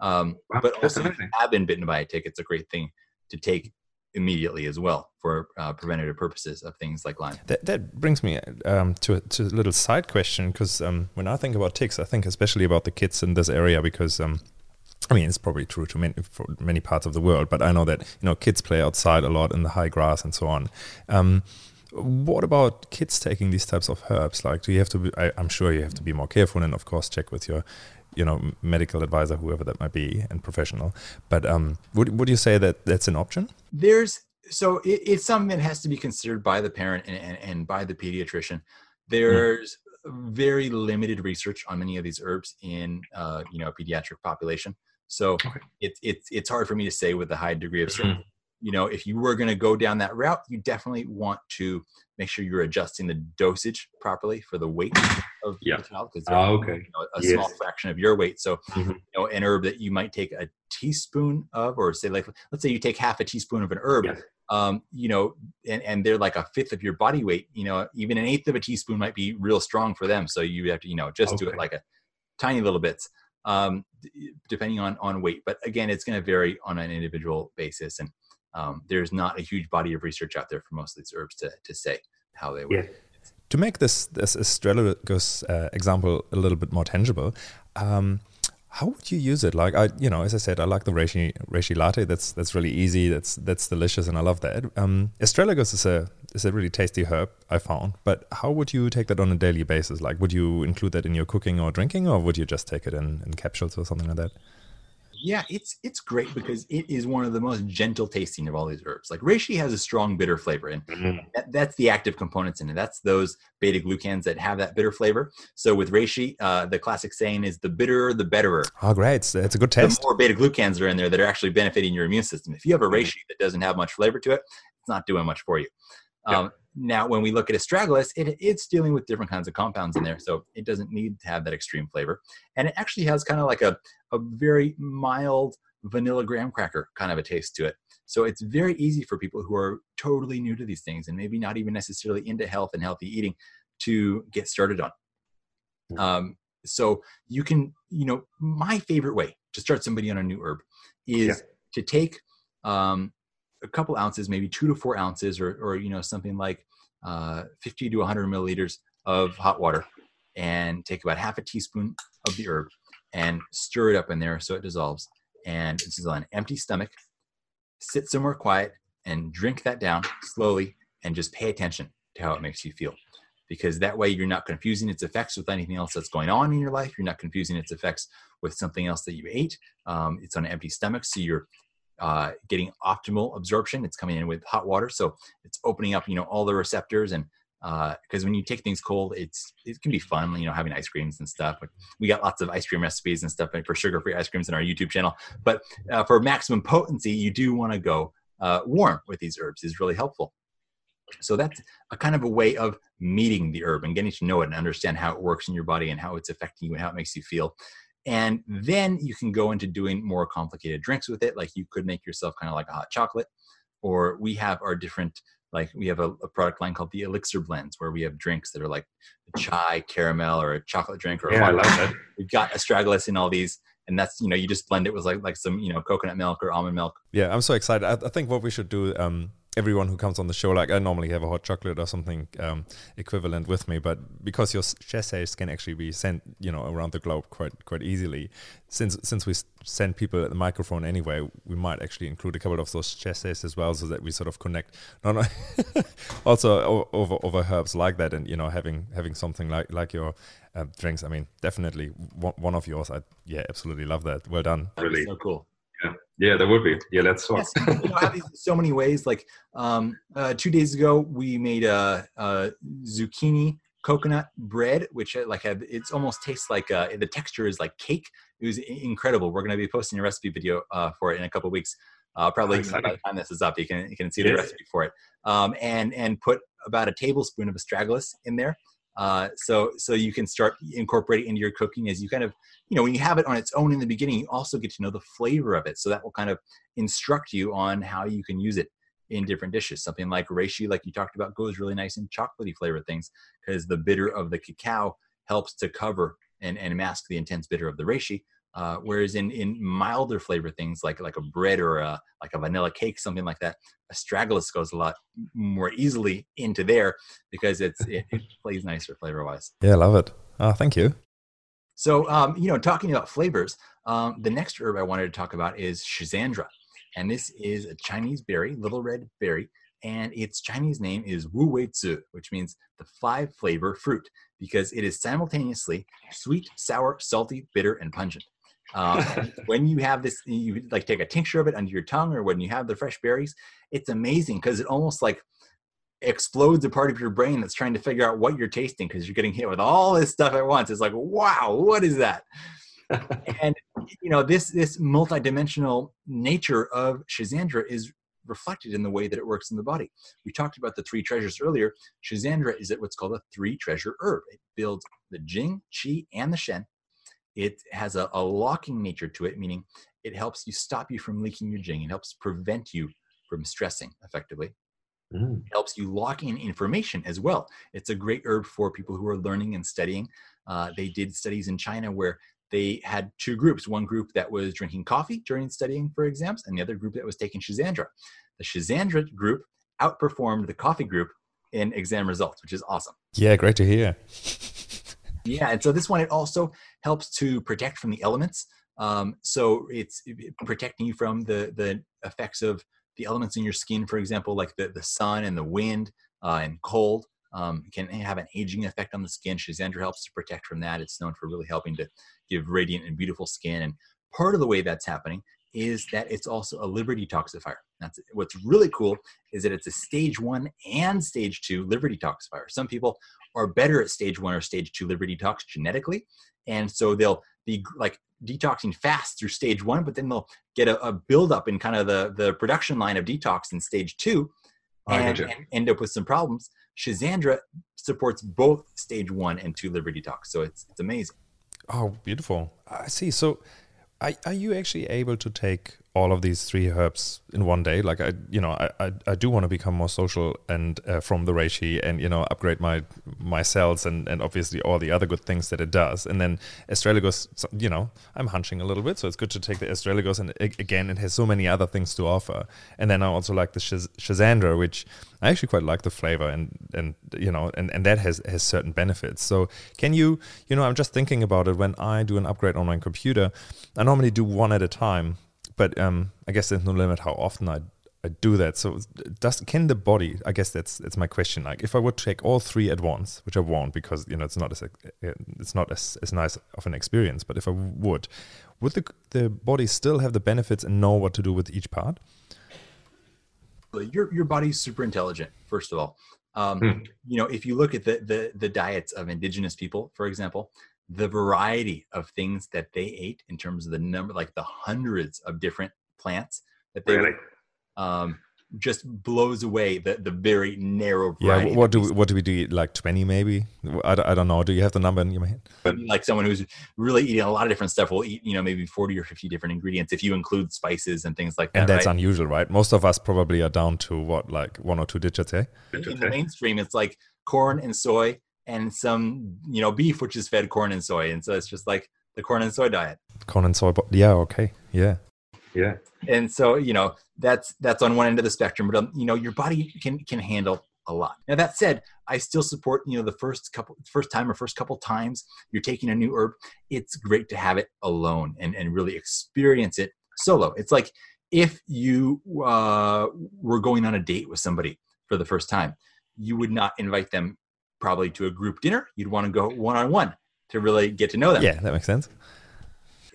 Um, wow, but also if you have been bitten by a tick, it's a great thing to take immediately as well for uh, preventative purposes of things like Lyme. That, that brings me um, to, a, to a little side question because um, when I think about ticks, I think especially about the kids in this area because um, I mean, it's probably true to many, for many parts of the world, but I know that you know kids play outside a lot in the high grass and so on. Um, what about kids taking these types of herbs? Like, do you have to? Be, I, am sure you have to be more careful, and of course, check with your, you know, medical advisor, whoever that might be, and professional. But um, would would you say that that's an option? There's so it, it's something that has to be considered by the parent and, and, and by the pediatrician. There's mm. very limited research on many of these herbs in uh, you know a pediatric population. So okay. it's it's it's hard for me to say with a high degree of certainty. Mm-hmm. You know, if you were going to go down that route, you definitely want to make sure you're adjusting the dosage properly for the weight of yeah. the child because oh, okay. You know, a yes. small fraction of your weight. So, mm-hmm. you know, an herb that you might take a teaspoon of, or say like, let's say you take half a teaspoon of an herb, yes. um, you know, and, and they're like a fifth of your body weight, you know, even an eighth of a teaspoon might be real strong for them. So you have to, you know, just okay. do it like a tiny little bits um, depending on on weight. But again, it's going to vary on an individual basis, and um, there's not a huge body of research out there for most of these herbs to to say how they work. Yeah. To make this this astragalus uh, example a little bit more tangible, um, how would you use it? Like I, you know, as I said, I like the reishi reishi latte. That's that's really easy. That's that's delicious, and I love that. Um, astragalus is a is a really tasty herb I found. But how would you take that on a daily basis? Like, would you include that in your cooking or drinking, or would you just take it in, in capsules or something like that? Yeah, it's it's great because it is one of the most gentle tasting of all these herbs. Like reishi has a strong bitter flavor, and mm-hmm. that, that's the active components in it. That's those beta glucans that have that bitter flavor. So with reishi, uh, the classic saying is the bitterer, the betterer. Oh, great! It's, it's a good taste. The more beta glucans are in there that are actually benefiting your immune system. If you have a mm-hmm. reishi that doesn't have much flavor to it, it's not doing much for you. Um, now, when we look at astragalus, it, it's dealing with different kinds of compounds in there, so it doesn't need to have that extreme flavor. And it actually has kind of like a, a very mild vanilla graham cracker kind of a taste to it. So it's very easy for people who are totally new to these things and maybe not even necessarily into health and healthy eating to get started on. Hmm. Um, so you can, you know, my favorite way to start somebody on a new herb is yeah. to take um, a couple ounces, maybe two to four ounces, or, or you know something like uh, 50 to 100 milliliters of hot water, and take about half a teaspoon of the herb and stir it up in there so it dissolves. And this is on an empty stomach. Sit somewhere quiet and drink that down slowly, and just pay attention to how it makes you feel. Because that way you're not confusing its effects with anything else that's going on in your life. You're not confusing its effects with something else that you ate. Um, it's on an empty stomach, so you're uh, getting optimal absorption. It's coming in with hot water, so it's opening up, you know, all the receptors. And because uh, when you take things cold, it's it can be fun, you know, having ice creams and stuff. We got lots of ice cream recipes and stuff for sugar-free ice creams in our YouTube channel. But uh, for maximum potency, you do want to go uh, warm with these herbs. is really helpful. So that's a kind of a way of meeting the herb and getting to know it and understand how it works in your body and how it's affecting you and how it makes you feel. And then you can go into doing more complicated drinks with it. Like you could make yourself kind of like a hot chocolate, or we have our different, like we have a, a product line called the Elixir Blends, where we have drinks that are like a chai, caramel, or a chocolate drink. Or yeah, I love that. We've got astragalus in all these and that's you know you just blend it with like like some you know coconut milk or almond milk yeah i'm so excited i, I think what we should do um everyone who comes on the show, like I normally have a hot chocolate or something um, equivalent with me, but because your chassis can actually be sent, you know, around the globe quite quite easily, since since we send people at the microphone anyway, we might actually include a couple of those chassis as well, so that we sort of connect. No, no, also over over herbs like that, and you know, having having something like like your uh, drinks. I mean, definitely one, one of yours. I yeah, absolutely love that. Well done. Really, so cool. Yeah, there would be. Yeah. Yes, you know, so many ways. Like um, uh, two days ago, we made a, a, zucchini coconut bread, which uh, like had, it's almost tastes like uh, the texture is like cake. It was incredible. We're going to be posting a recipe video uh, for it in a couple weeks. Uh, probably by the time this is up, you can you can see the recipe for it. Um, and and put about a tablespoon of astragalus in there. Uh, so so you can start incorporating into your cooking as you kind of you know when you have it on its own in the beginning you also get to know the flavor of it. So that will kind of instruct you on how you can use it in different dishes. Something like reishi like you talked about goes really nice in chocolatey flavored things because the bitter of the cacao helps to cover and, and mask the intense bitter of the reishi uh, whereas in in milder flavor things like like a bread or a like a vanilla cake, something like that, astragalus goes a lot more easily into there because it's it, it plays nicer flavor wise. Yeah, I love it. Oh, thank you. So um, you know, talking about flavors, Um, the next herb I wanted to talk about is Schisandra. And this is a Chinese berry, little red berry, and its Chinese name is Wu Wei Zi, which means the five flavor fruit, because it is simultaneously sweet, sour, salty, bitter, and pungent. Um, when you have this, you like take a tincture of it under your tongue, or when you have the fresh berries, it's amazing because it almost like explodes a part of your brain that's trying to figure out what you're tasting because you're getting hit with all this stuff at once. It's like, wow, what is that? and you know this this multidimensional nature of Schisandra is reflected in the way that it works in the body. We talked about the three treasures earlier. Schisandra is at what's called a three treasure herb. It builds the Jing, Qi, and the Shen. It has a, a locking nature to it, meaning it helps you stop you from leaking your Jing. It helps prevent you from stressing effectively. Mm. It helps you lock in information as well. It's a great herb for people who are learning and studying. Uh, they did studies in China where they had two groups one group that was drinking coffee during studying for exams and the other group that was taking Schisandra. The Schisandra group outperformed the coffee group in exam results, which is awesome. Yeah, great to hear. yeah, and so this one it also helps to protect from the elements. Um, so it's protecting you from the the effects of the elements in your skin, for example, like the, the sun and the wind uh, and cold. Um, can have an aging effect on the skin. Schisandra helps to protect from that. It's known for really helping to give radiant and beautiful skin. And part of the way that's happening is that it's also a liver detoxifier. That's what's really cool is that it's a stage one and stage two liver detoxifier. Some people are better at stage one or stage two liver detox genetically, and so they'll be like detoxing fast through stage one, but then they'll get a, a buildup in kind of the the production line of detox in stage two, oh, and, and end up with some problems. Schisandra supports both stage one and two liver detox, so it's it's amazing. Oh, beautiful. I see. So, are, are you actually able to take all of these three herbs in one day. Like I, you know, I, I, I do want to become more social and uh, from the reishi and you know upgrade my my cells and and obviously all the other good things that it does. And then astragalus, you know, I'm hunching a little bit, so it's good to take the astragalus. And again, it has so many other things to offer. And then I also like the Sh- Schisandra, which I actually quite like the flavor and and you know and and that has has certain benefits. So can you, you know, I'm just thinking about it when I do an upgrade on my computer. I normally do one at a time but um, I guess there's no limit how often I I do that. So does can the body? I guess that's that's my question. Like if I would take all three at once, which I won't because you know it's not as it's not as, as nice of an experience. But if I would, would the the body still have the benefits and know what to do with each part? Your your body's super intelligent. First of all, um, hmm. you know if you look at the, the the diets of indigenous people, for example, the variety of things that they ate in terms of the number, like the hundreds of different plants that they really? um, just blows away the, the very narrow yeah what do we, what do we do like 20 maybe? I, I don't know do you have the number in your head? Like someone who's really eating a lot of different stuff will eat you know maybe 40 or 50 different ingredients if you include spices and things like that and that's right? unusual right? Most of us probably are down to what like one or two digits eh? In the mainstream it's like corn and soy and some you know beef which is fed corn and soy. And so it's just like the corn and soy diet. Corn and soy yeah okay yeah. Yeah. And so you know that's that's on one end of the spectrum but um, you know your body can can handle a lot. Now that said i still support you know the first couple first time or first couple times you're taking a new herb it's great to have it alone and and really experience it solo. It's like if you uh, were going on a date with somebody for the first time you would not invite them probably to a group dinner. You'd want to go one on one to really get to know them. Yeah, that makes sense.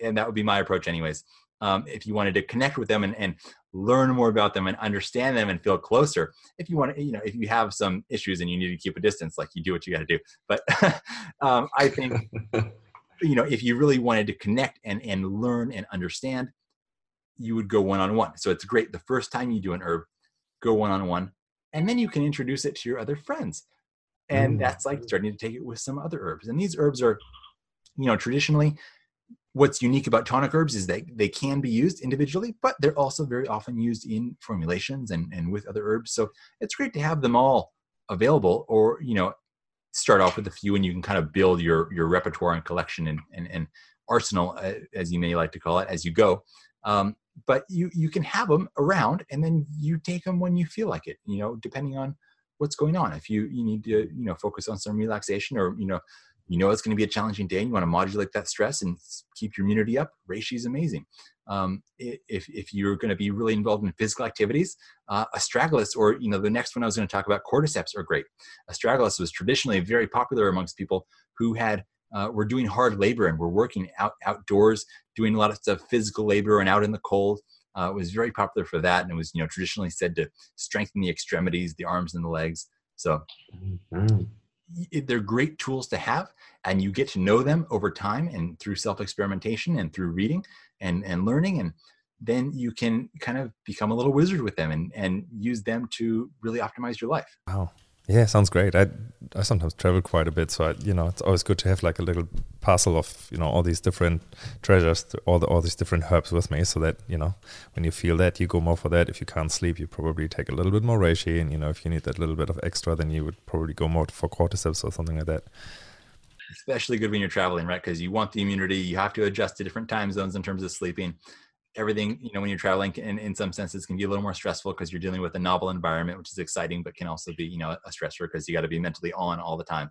And that would be my approach, anyways. Um, if you wanted to connect with them and, and learn more about them and understand them and feel closer, if you want to, you know, if you have some issues and you need to keep a distance, like you do what you got to do. But um, I think, you know, if you really wanted to connect and, and learn and understand, you would go one on one. So it's great the first time you do an herb, go one on one, and then you can introduce it to your other friends and that's like starting to take it with some other herbs. And these herbs are you know traditionally what's unique about tonic herbs is that they can be used individually but they're also very often used in formulations and, and with other herbs. So it's great to have them all available or you know start off with a few and you can kind of build your your repertoire and collection and, and, and arsenal uh, as you may like to call it as you go. Um, but you you can have them around and then you take them when you feel like it you know depending on what's going on if you you need to you know focus on some relaxation or you know you know it's going to be a challenging day and you want to modulate that stress and keep your immunity up, reishi is amazing. Um, if, if you're going to be really involved in physical activities, uh, astragalus, or you know, the next one I was going to talk about, cordyceps, are great. Astragalus was traditionally very popular amongst people who had uh, were doing hard labor and were working out outdoors, doing a lot of stuff, physical labor and out in the cold. Uh, it was very popular for that, and it was you know traditionally said to strengthen the extremities, the arms and the legs. So mm-hmm. they're great tools to have, and you get to know them over time and through self experimentation and through reading and and learning, and then you can kind of become a little wizard with them and and use them to really optimize your life. Wow. Yeah, sounds great. I I sometimes travel quite a bit, so I, you know it's always good to have like a little parcel of you know all these different treasures, all the all these different herbs with me, so that you know when you feel that you go more for that. If you can't sleep, you probably take a little bit more reishi, and you know if you need that little bit of extra, then you would probably go more for cordyceps or something like that. Especially good when you're traveling, right? Because you want the immunity. You have to adjust to different time zones in terms of sleeping everything you know when you're traveling in, in some senses can be a little more stressful because you're dealing with a novel environment which is exciting but can also be you know a stressor because you got to be mentally on all the time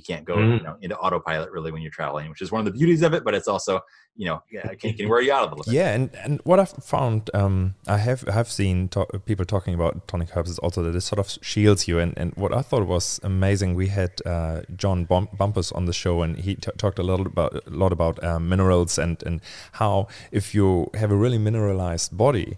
you can't go mm-hmm. you know into autopilot really when you're traveling which is one of the beauties of it but it's also you know can, can wear you out a little bit yeah and and what i've found um i have have seen to- people talking about tonic herbs is also that it sort of shields you and and what i thought was amazing we had uh, john Bum- bumpus on the show and he t- talked a little about a lot about um, minerals and and how if you have a really mineralized body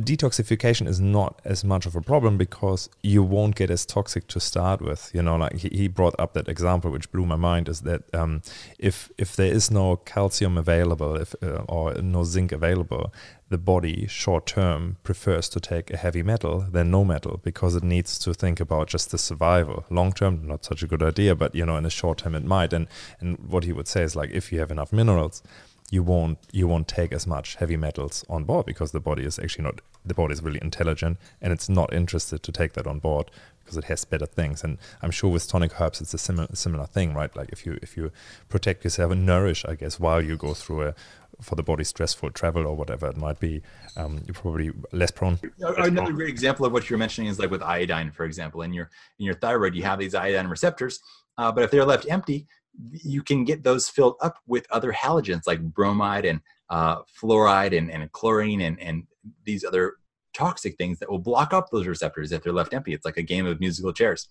detoxification is not as much of a problem because you won't get as toxic to start with. You know, like he, he brought up that example, which blew my mind, is that um, if if there is no calcium available, if uh, or no zinc available, the body short term prefers to take a heavy metal than no metal because it needs to think about just the survival. Long term, not such a good idea, but you know, in the short term, it might. And and what he would say is like, if you have enough minerals you won't you won't take as much heavy metals on board because the body is actually not the body is really intelligent and it's not interested to take that on board because it has better things. And i'm sure with tonic herbs it's a similar similar thing right? Like if you if you protect yourself and nourish i guess while you go through a for the body stressful travel or whatever it might be um, you're probably less prone. Another great example of what you're mentioning is like with iodine for example. In your in your thyroid you have these iodine receptors uh, but if they're left empty you can get those filled up with other halogens like bromide and uh, fluoride and, and chlorine and, and these other toxic things that will block up those receptors if they're left empty. It's like a game of musical chairs.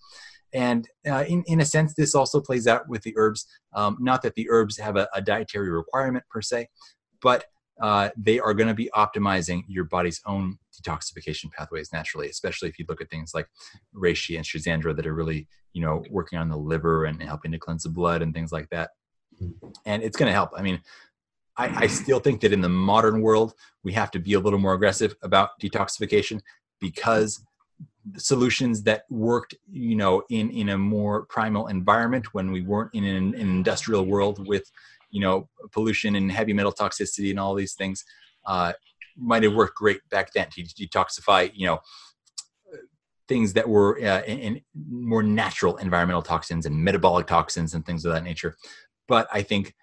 And uh, in, in a sense, this also plays out with the herbs. Um, not that the herbs have a, a, dietary requirement per se, but uh, they are going to be optimizing your body's own detoxification pathways naturally, especially if you look at things like reishi and Schisandra that are really, you know, working on the liver and helping to cleanse the blood and things like that. And it's going to help. I mean, I, I still think that in the modern world, we have to be a little more aggressive about detoxification because solutions that worked you know in in a more primal environment when we weren't in an, an, industrial world with you know pollution and heavy metal toxicity and all these things uh, might have worked great back then to detoxify, you know, things that were uh, in, in, more natural environmental toxins and metabolic toxins and things of that nature. But I think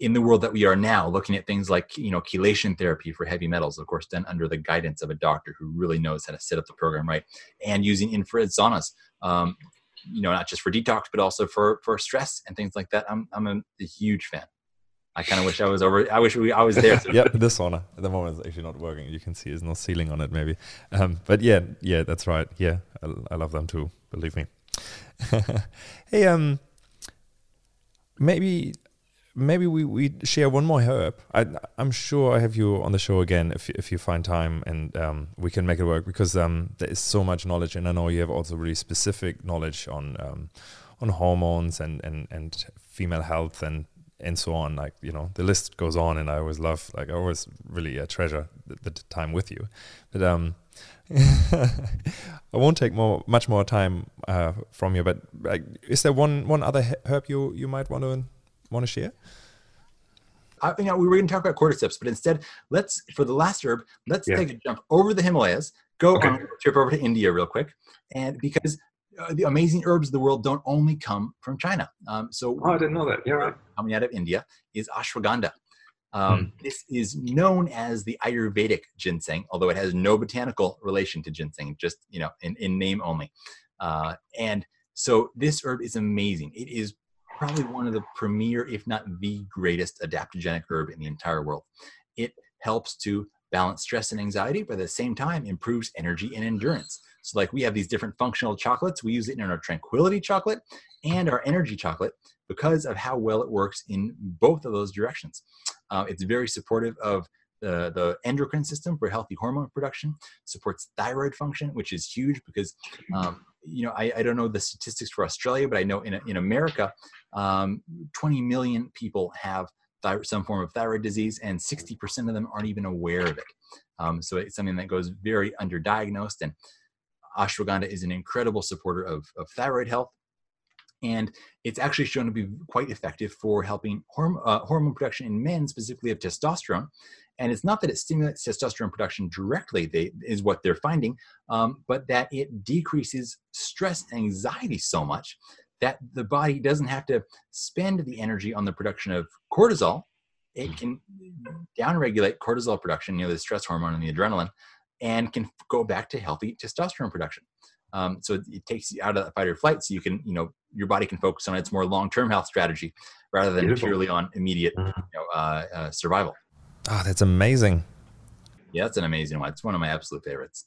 in the world that we are now, looking at things like you know chelation therapy for heavy metals, of course, done under the guidance of a doctor who really knows how to set up the program right, and using infrared saunas. Um, you know, not just for detox, but also for for stress and things like that. I'm I'm a, a huge fan. I kind of wish I was over. I wish we, I was there. yeah, this sauna at the moment is actually not working. You can see there's no ceiling on it, maybe. Um, but yeah, yeah, that's right. Yeah, I, I love them too. Believe me. hey, um, maybe maybe we, we share one more herb. I, I'm sure I have you on the show again if if you find time and um, we can make it work because um, there is so much knowledge and I know you have also really specific knowledge on um, on hormones and, and, and female health and and so on. Like you know, the list goes on, and I always love, like I always really uh, treasure the, the, time with you. But um, I won't take more much more time uh, from you. But like, is there one one other herb you you might want to want to share? I, you know, we were going to talk about cordyceps, but instead, let's for the last herb, let's yeah. take a jump over the Himalayas, go okay. on a trip over to India real quick, and because uh, the amazing herbs of the world don't only come from China. Um, so, oh, I didn't know that. Yeah, right. Coming out of India is ashwagandha. Um, hmm. This is known as the Ayurvedic ginseng, although it has no botanical relation to ginseng, just you know, in, in name only. Uh, and so, this herb is amazing. It is probably one of the premier, if not the greatest adaptogenic herb in the entire world. It helps to balance stress and anxiety, but at the same time improves energy and endurance. So, like we have these different functional chocolates, we use it in our tranquility chocolate and our energy chocolate because of how well it works in both of those directions. Uh, it's very supportive of the, the endocrine system for healthy hormone production, supports thyroid function, which is huge because, um, you know, I, I, don't know the statistics for Australia, but I know in, in America, um, 20 million people have some form of thyroid disease, and 60% of them aren't even aware of it. Um, so it's something that goes very underdiagnosed. And ashwagandha is an incredible supporter of, of thyroid health. And it's actually shown to be quite effective for helping horm- uh, hormone production in men, specifically of testosterone. And it's not that it stimulates testosterone production directly, they, is what they're finding, um, but that it decreases stress and anxiety so much that the body doesn't have to spend the energy on the production of cortisol. It mm. can downregulate cortisol production, you know, the stress hormone and the adrenaline, and can go back to healthy testosterone production. Um, so it takes you out of that fight or flight, so you can, you know, your body can focus on its more long-term health strategy rather than Beautiful. purely on immediate, mm. you know, uh, uh, survival. Oh, that's amazing. Yeah, that's an amazing one. It's one of my absolute favorites.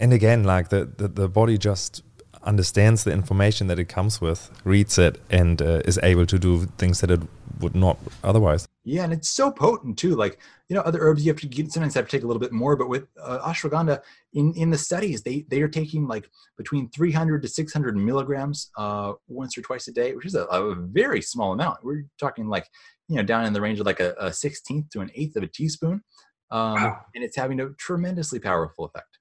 And again, like the, the, the body just understands the information that it comes with, reads it, and uh, is able to do things that it would not otherwise. Yeah, and it's so potent too. Like you know, other herbs you have to get, sometimes have to take a little bit more, but with uh, ashwagandha, in in the studies, they they are taking like between 300 to 600 milligrams uh, once or twice a day, which is a, a very small amount. We're talking like you know down in the range of like a, a sixteenth to an eighth of a teaspoon, um, wow. and it's having a tremendously powerful effect.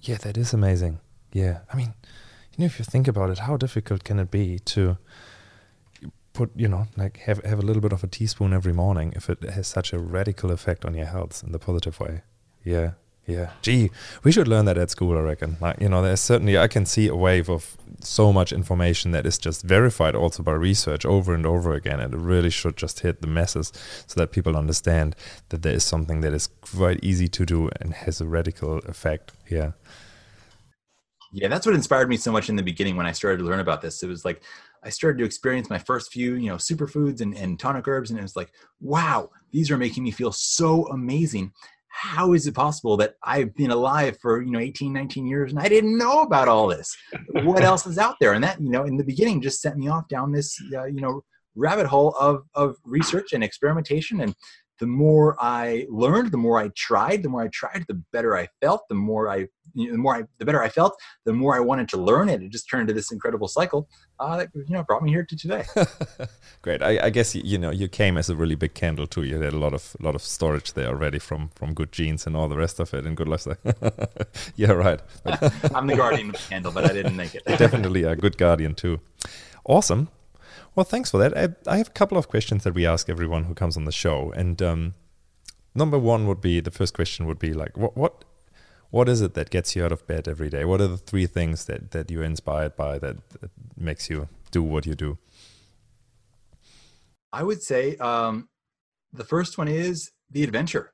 Yeah, that is amazing. Yeah, I mean, know, if you think about it, how difficult can it be to put, you know, like have have a little bit of a teaspoon every morning if it has such a radical effect on your health in the positive way? Yeah, yeah. Gee, we should learn that at school, I reckon. Like, you know, there's certainly, I can see a wave of so much information that is just verified also by research over and over again. And it really should just hit the masses so that people understand that there is something that is quite easy to do and has a radical effect. Yeah. Yeah, that's what inspired me so much in the beginning when I started to learn about this. It was like I started to experience my first few, you know, superfoods and, and tonic herbs, and it was like, wow, these are making me feel so amazing how is it possible that I've been alive for, you know, 18, 19 years and I didn't know about all this? What else is out there? And that, you know, in the beginning just sent me off down this, uh, you know, rabbit hole of, of research and experimentation. And the more I learned, the more I tried, the more I tried, the better I felt, the more I, you know, the more I, the better I felt, the more I wanted to learn it. It just turned into this incredible cycle uh, that, you know, brought me here to today. Great. I, I, guess, you know, you came as a really big candle too. You had a lot of, lot of storage there already from, from good genes and all the rest of it and good lifestyle. yeah, right. I'm the guardian of the candle, but I didn't make it. Definitely a good guardian too. Awesome. Well, thanks for that. I, I, have a couple of questions that we ask everyone who comes on the show, and um, number one would be the first question would be like, what what what is it that gets you out of bed every day? What are the three things that that you're inspired by that, that makes you do what you do? I would say um, the first one is the adventure.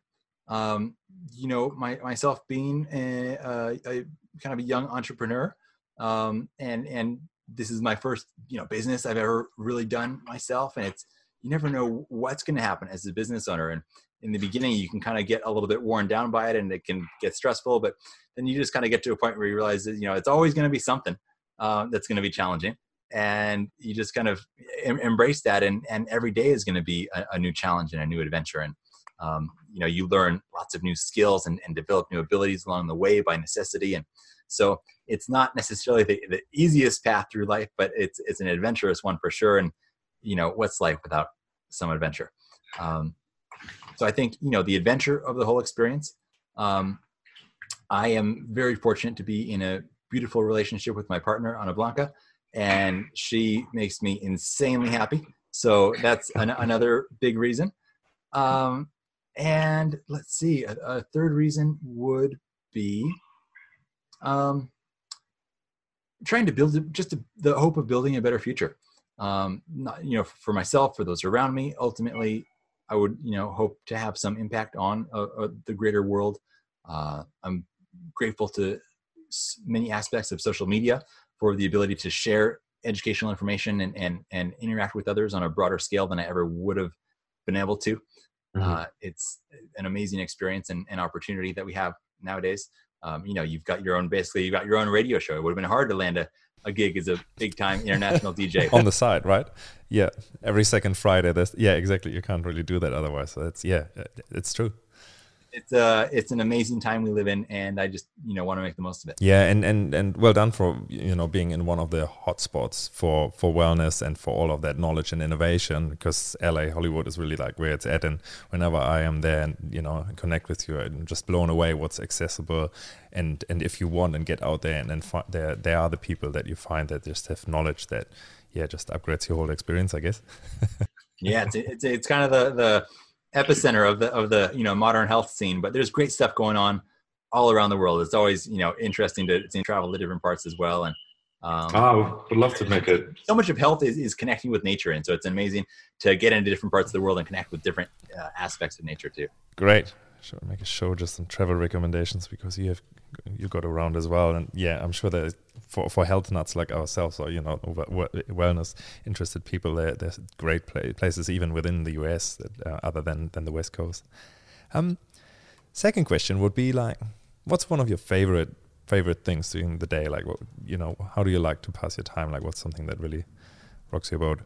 Um, you know, my, myself being a, a, a, kind of a young entrepreneur, um, and and this is my first you know business I've ever really done myself, and it's you never know what's going to happen as a business owner. And in the beginning, you can kind of get a little bit worn down by it, and it can get stressful. But then you just kind of get to a point where you realize that you know it's always going to be something uh, that's going to be challenging, and you just kind of em- embrace that. And and every day is going to be a, a, new challenge and a new adventure. And um, you know you learn lots of new skills and, and develop new abilities along the way by necessity and so it's not necessarily the, the easiest path through life, but it's it's an adventurous one for sure. And you know, what's life without some adventure? Um, so I think you know the adventure of the whole experience. Um, I am very fortunate to be in a beautiful relationship with my partner Ana Blanca, and she makes me insanely happy. So that's an, another big reason. Um, and let's see, a, a, third reason would be um, trying to build just a, the hope of building a better future. Um, not, you know, for myself, for those around me. Ultimately, I would, you know, hope to have some impact on uh, uh, the greater world. Uh, I'm grateful to many aspects of social media for the ability to share educational information and, and and interact with others on a broader scale than I ever would have been able to. Mm-hmm. Uh, it's an amazing experience and, and opportunity that we have nowadays. Um, you know, you've got your own basically you've got your own radio show. It would have been hard to land a, a gig as a big time international DJ on the side, right? Yeah, every second Friday. There's yeah, exactly. You can't really do that otherwise. So it's yeah, it's true it's uh it's an amazing time we live in and i just you know want to make the most of it. Yeah and and and well done for you know being in one of the hotspots for for wellness and for all of that knowledge and innovation because la hollywood is really like where it's at and whenever i am there and you know connect with you i'm just blown away what's accessible and and if you want and get out there and then find there there are the people that you find that just have knowledge that yeah just upgrades your whole experience i guess. Yeah it's, it's it's kind of the the epicenter of the of the you know modern health scene but there's great stuff going on all around the world. It's always you know interesting to, to travel to different parts as well. And um, oh would love to make it. so much of health is, is connecting with nature. And so it's amazing to get into different parts of the world and connect with different uh, aspects of nature too. Great should make a show just on travel recommendations because you have you got around as well. And yeah i'm sure that for for health nuts like ourselves or you know wellness interested people there there's great places even within the us that, uh, other than than the west coast. Um second question would be like what's one of your favorite favorite things during the day? Like what you know how do you like to pass your time? Like what's something that really rocks your boat?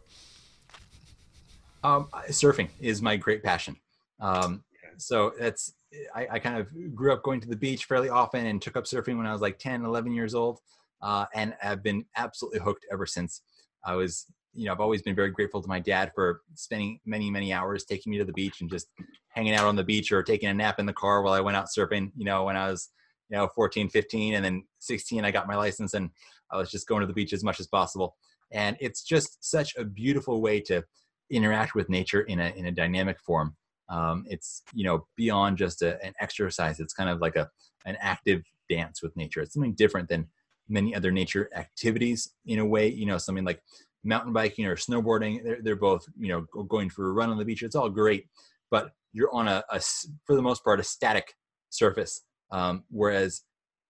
Um, surfing is my great passion. Um, so that's I, I, kind of grew up going to the beach fairly often and took up surfing when I was like 10, 11 years old. Uh, and I've been absolutely hooked ever since. I was, you know, I've always been very grateful to my dad for spending many, many hours taking me to the beach and just hanging out on the beach or taking a nap in the car while I went out surfing, you know, when I was, you know, 14, 15, and then 16, I got my license and I was just going to the beach as much as possible. And it's just such a beautiful way to interact with nature in a, in a dynamic form um, it's you know beyond just a, an exercise it's kind of like a an active dance with nature. It's something different than many other nature activities in a way you know something like mountain biking or snowboarding. They're, they're both you know going for a run on the beach. It's all great but you're on a, a for the most part a static surface. Um, whereas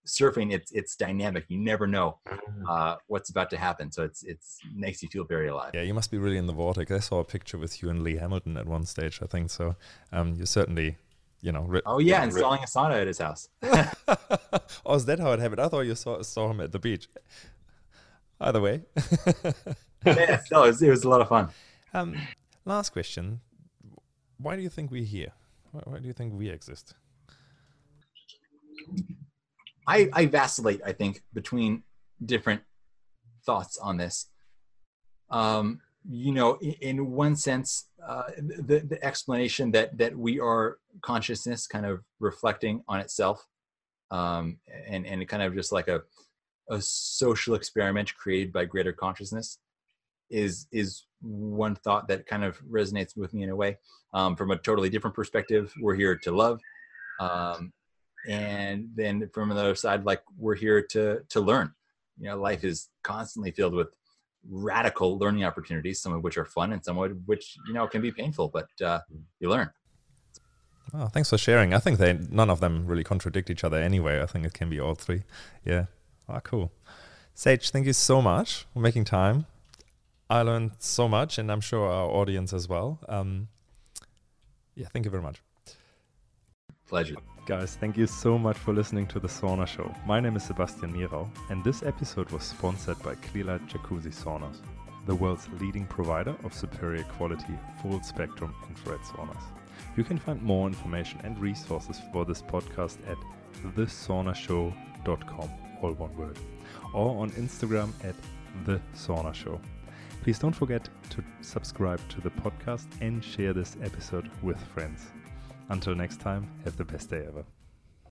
surfing it's it's dynamic. You never know mm. uh, what's about to happen. So it's it's makes you feel very alive. Yeah you must be really in the vortex. I saw a picture with you and Laird Hamilton at one stage i think. So um you certainly you know ri- oh yeah installing a sauna at his house. Oh is that how it happened? I thought you saw, saw him at the beach. Either way. Yeah, no, it was, it was a lot of fun. Um last question. Why do you think we're here? Why, why do you think we exist I, I vacillate, I think, between different thoughts on this. Um, you know, in, in one sense, uh, the, the explanation that that we are consciousness kind of reflecting on itself, um, and and kind of just like a a social experiment created by greater consciousness is is one thought that kind of resonates with me in a way. Um, from a totally different perspective, we're here to love. Um, and then from the other side like we're here to to learn. You know life is constantly filled with radical learning opportunities some of which are fun and some of which you know can be painful but uh, you learn. Oh thanks for sharing. I think they none of them really contradict each other anyway. I think it can be all three. Yeah. Ah cool. Sage thank you so much for making time. I learned so much and i'm sure our audience as well. Um, yeah thank you very much. Pleasure Guys, thank you so much for listening to The Sauna Show. My name is Sebastian Mirau, and this episode was sponsored by Clearlight Jacuzzi Saunas, the world's leading provider of superior quality full spectrum infrared saunas. You can find more information and resources for this podcast at thesaunashow.com, all one word, or on Instagram at The Sauna Show. Please don't forget to subscribe to the podcast and share this episode with friends. Until next time, have the best day ever.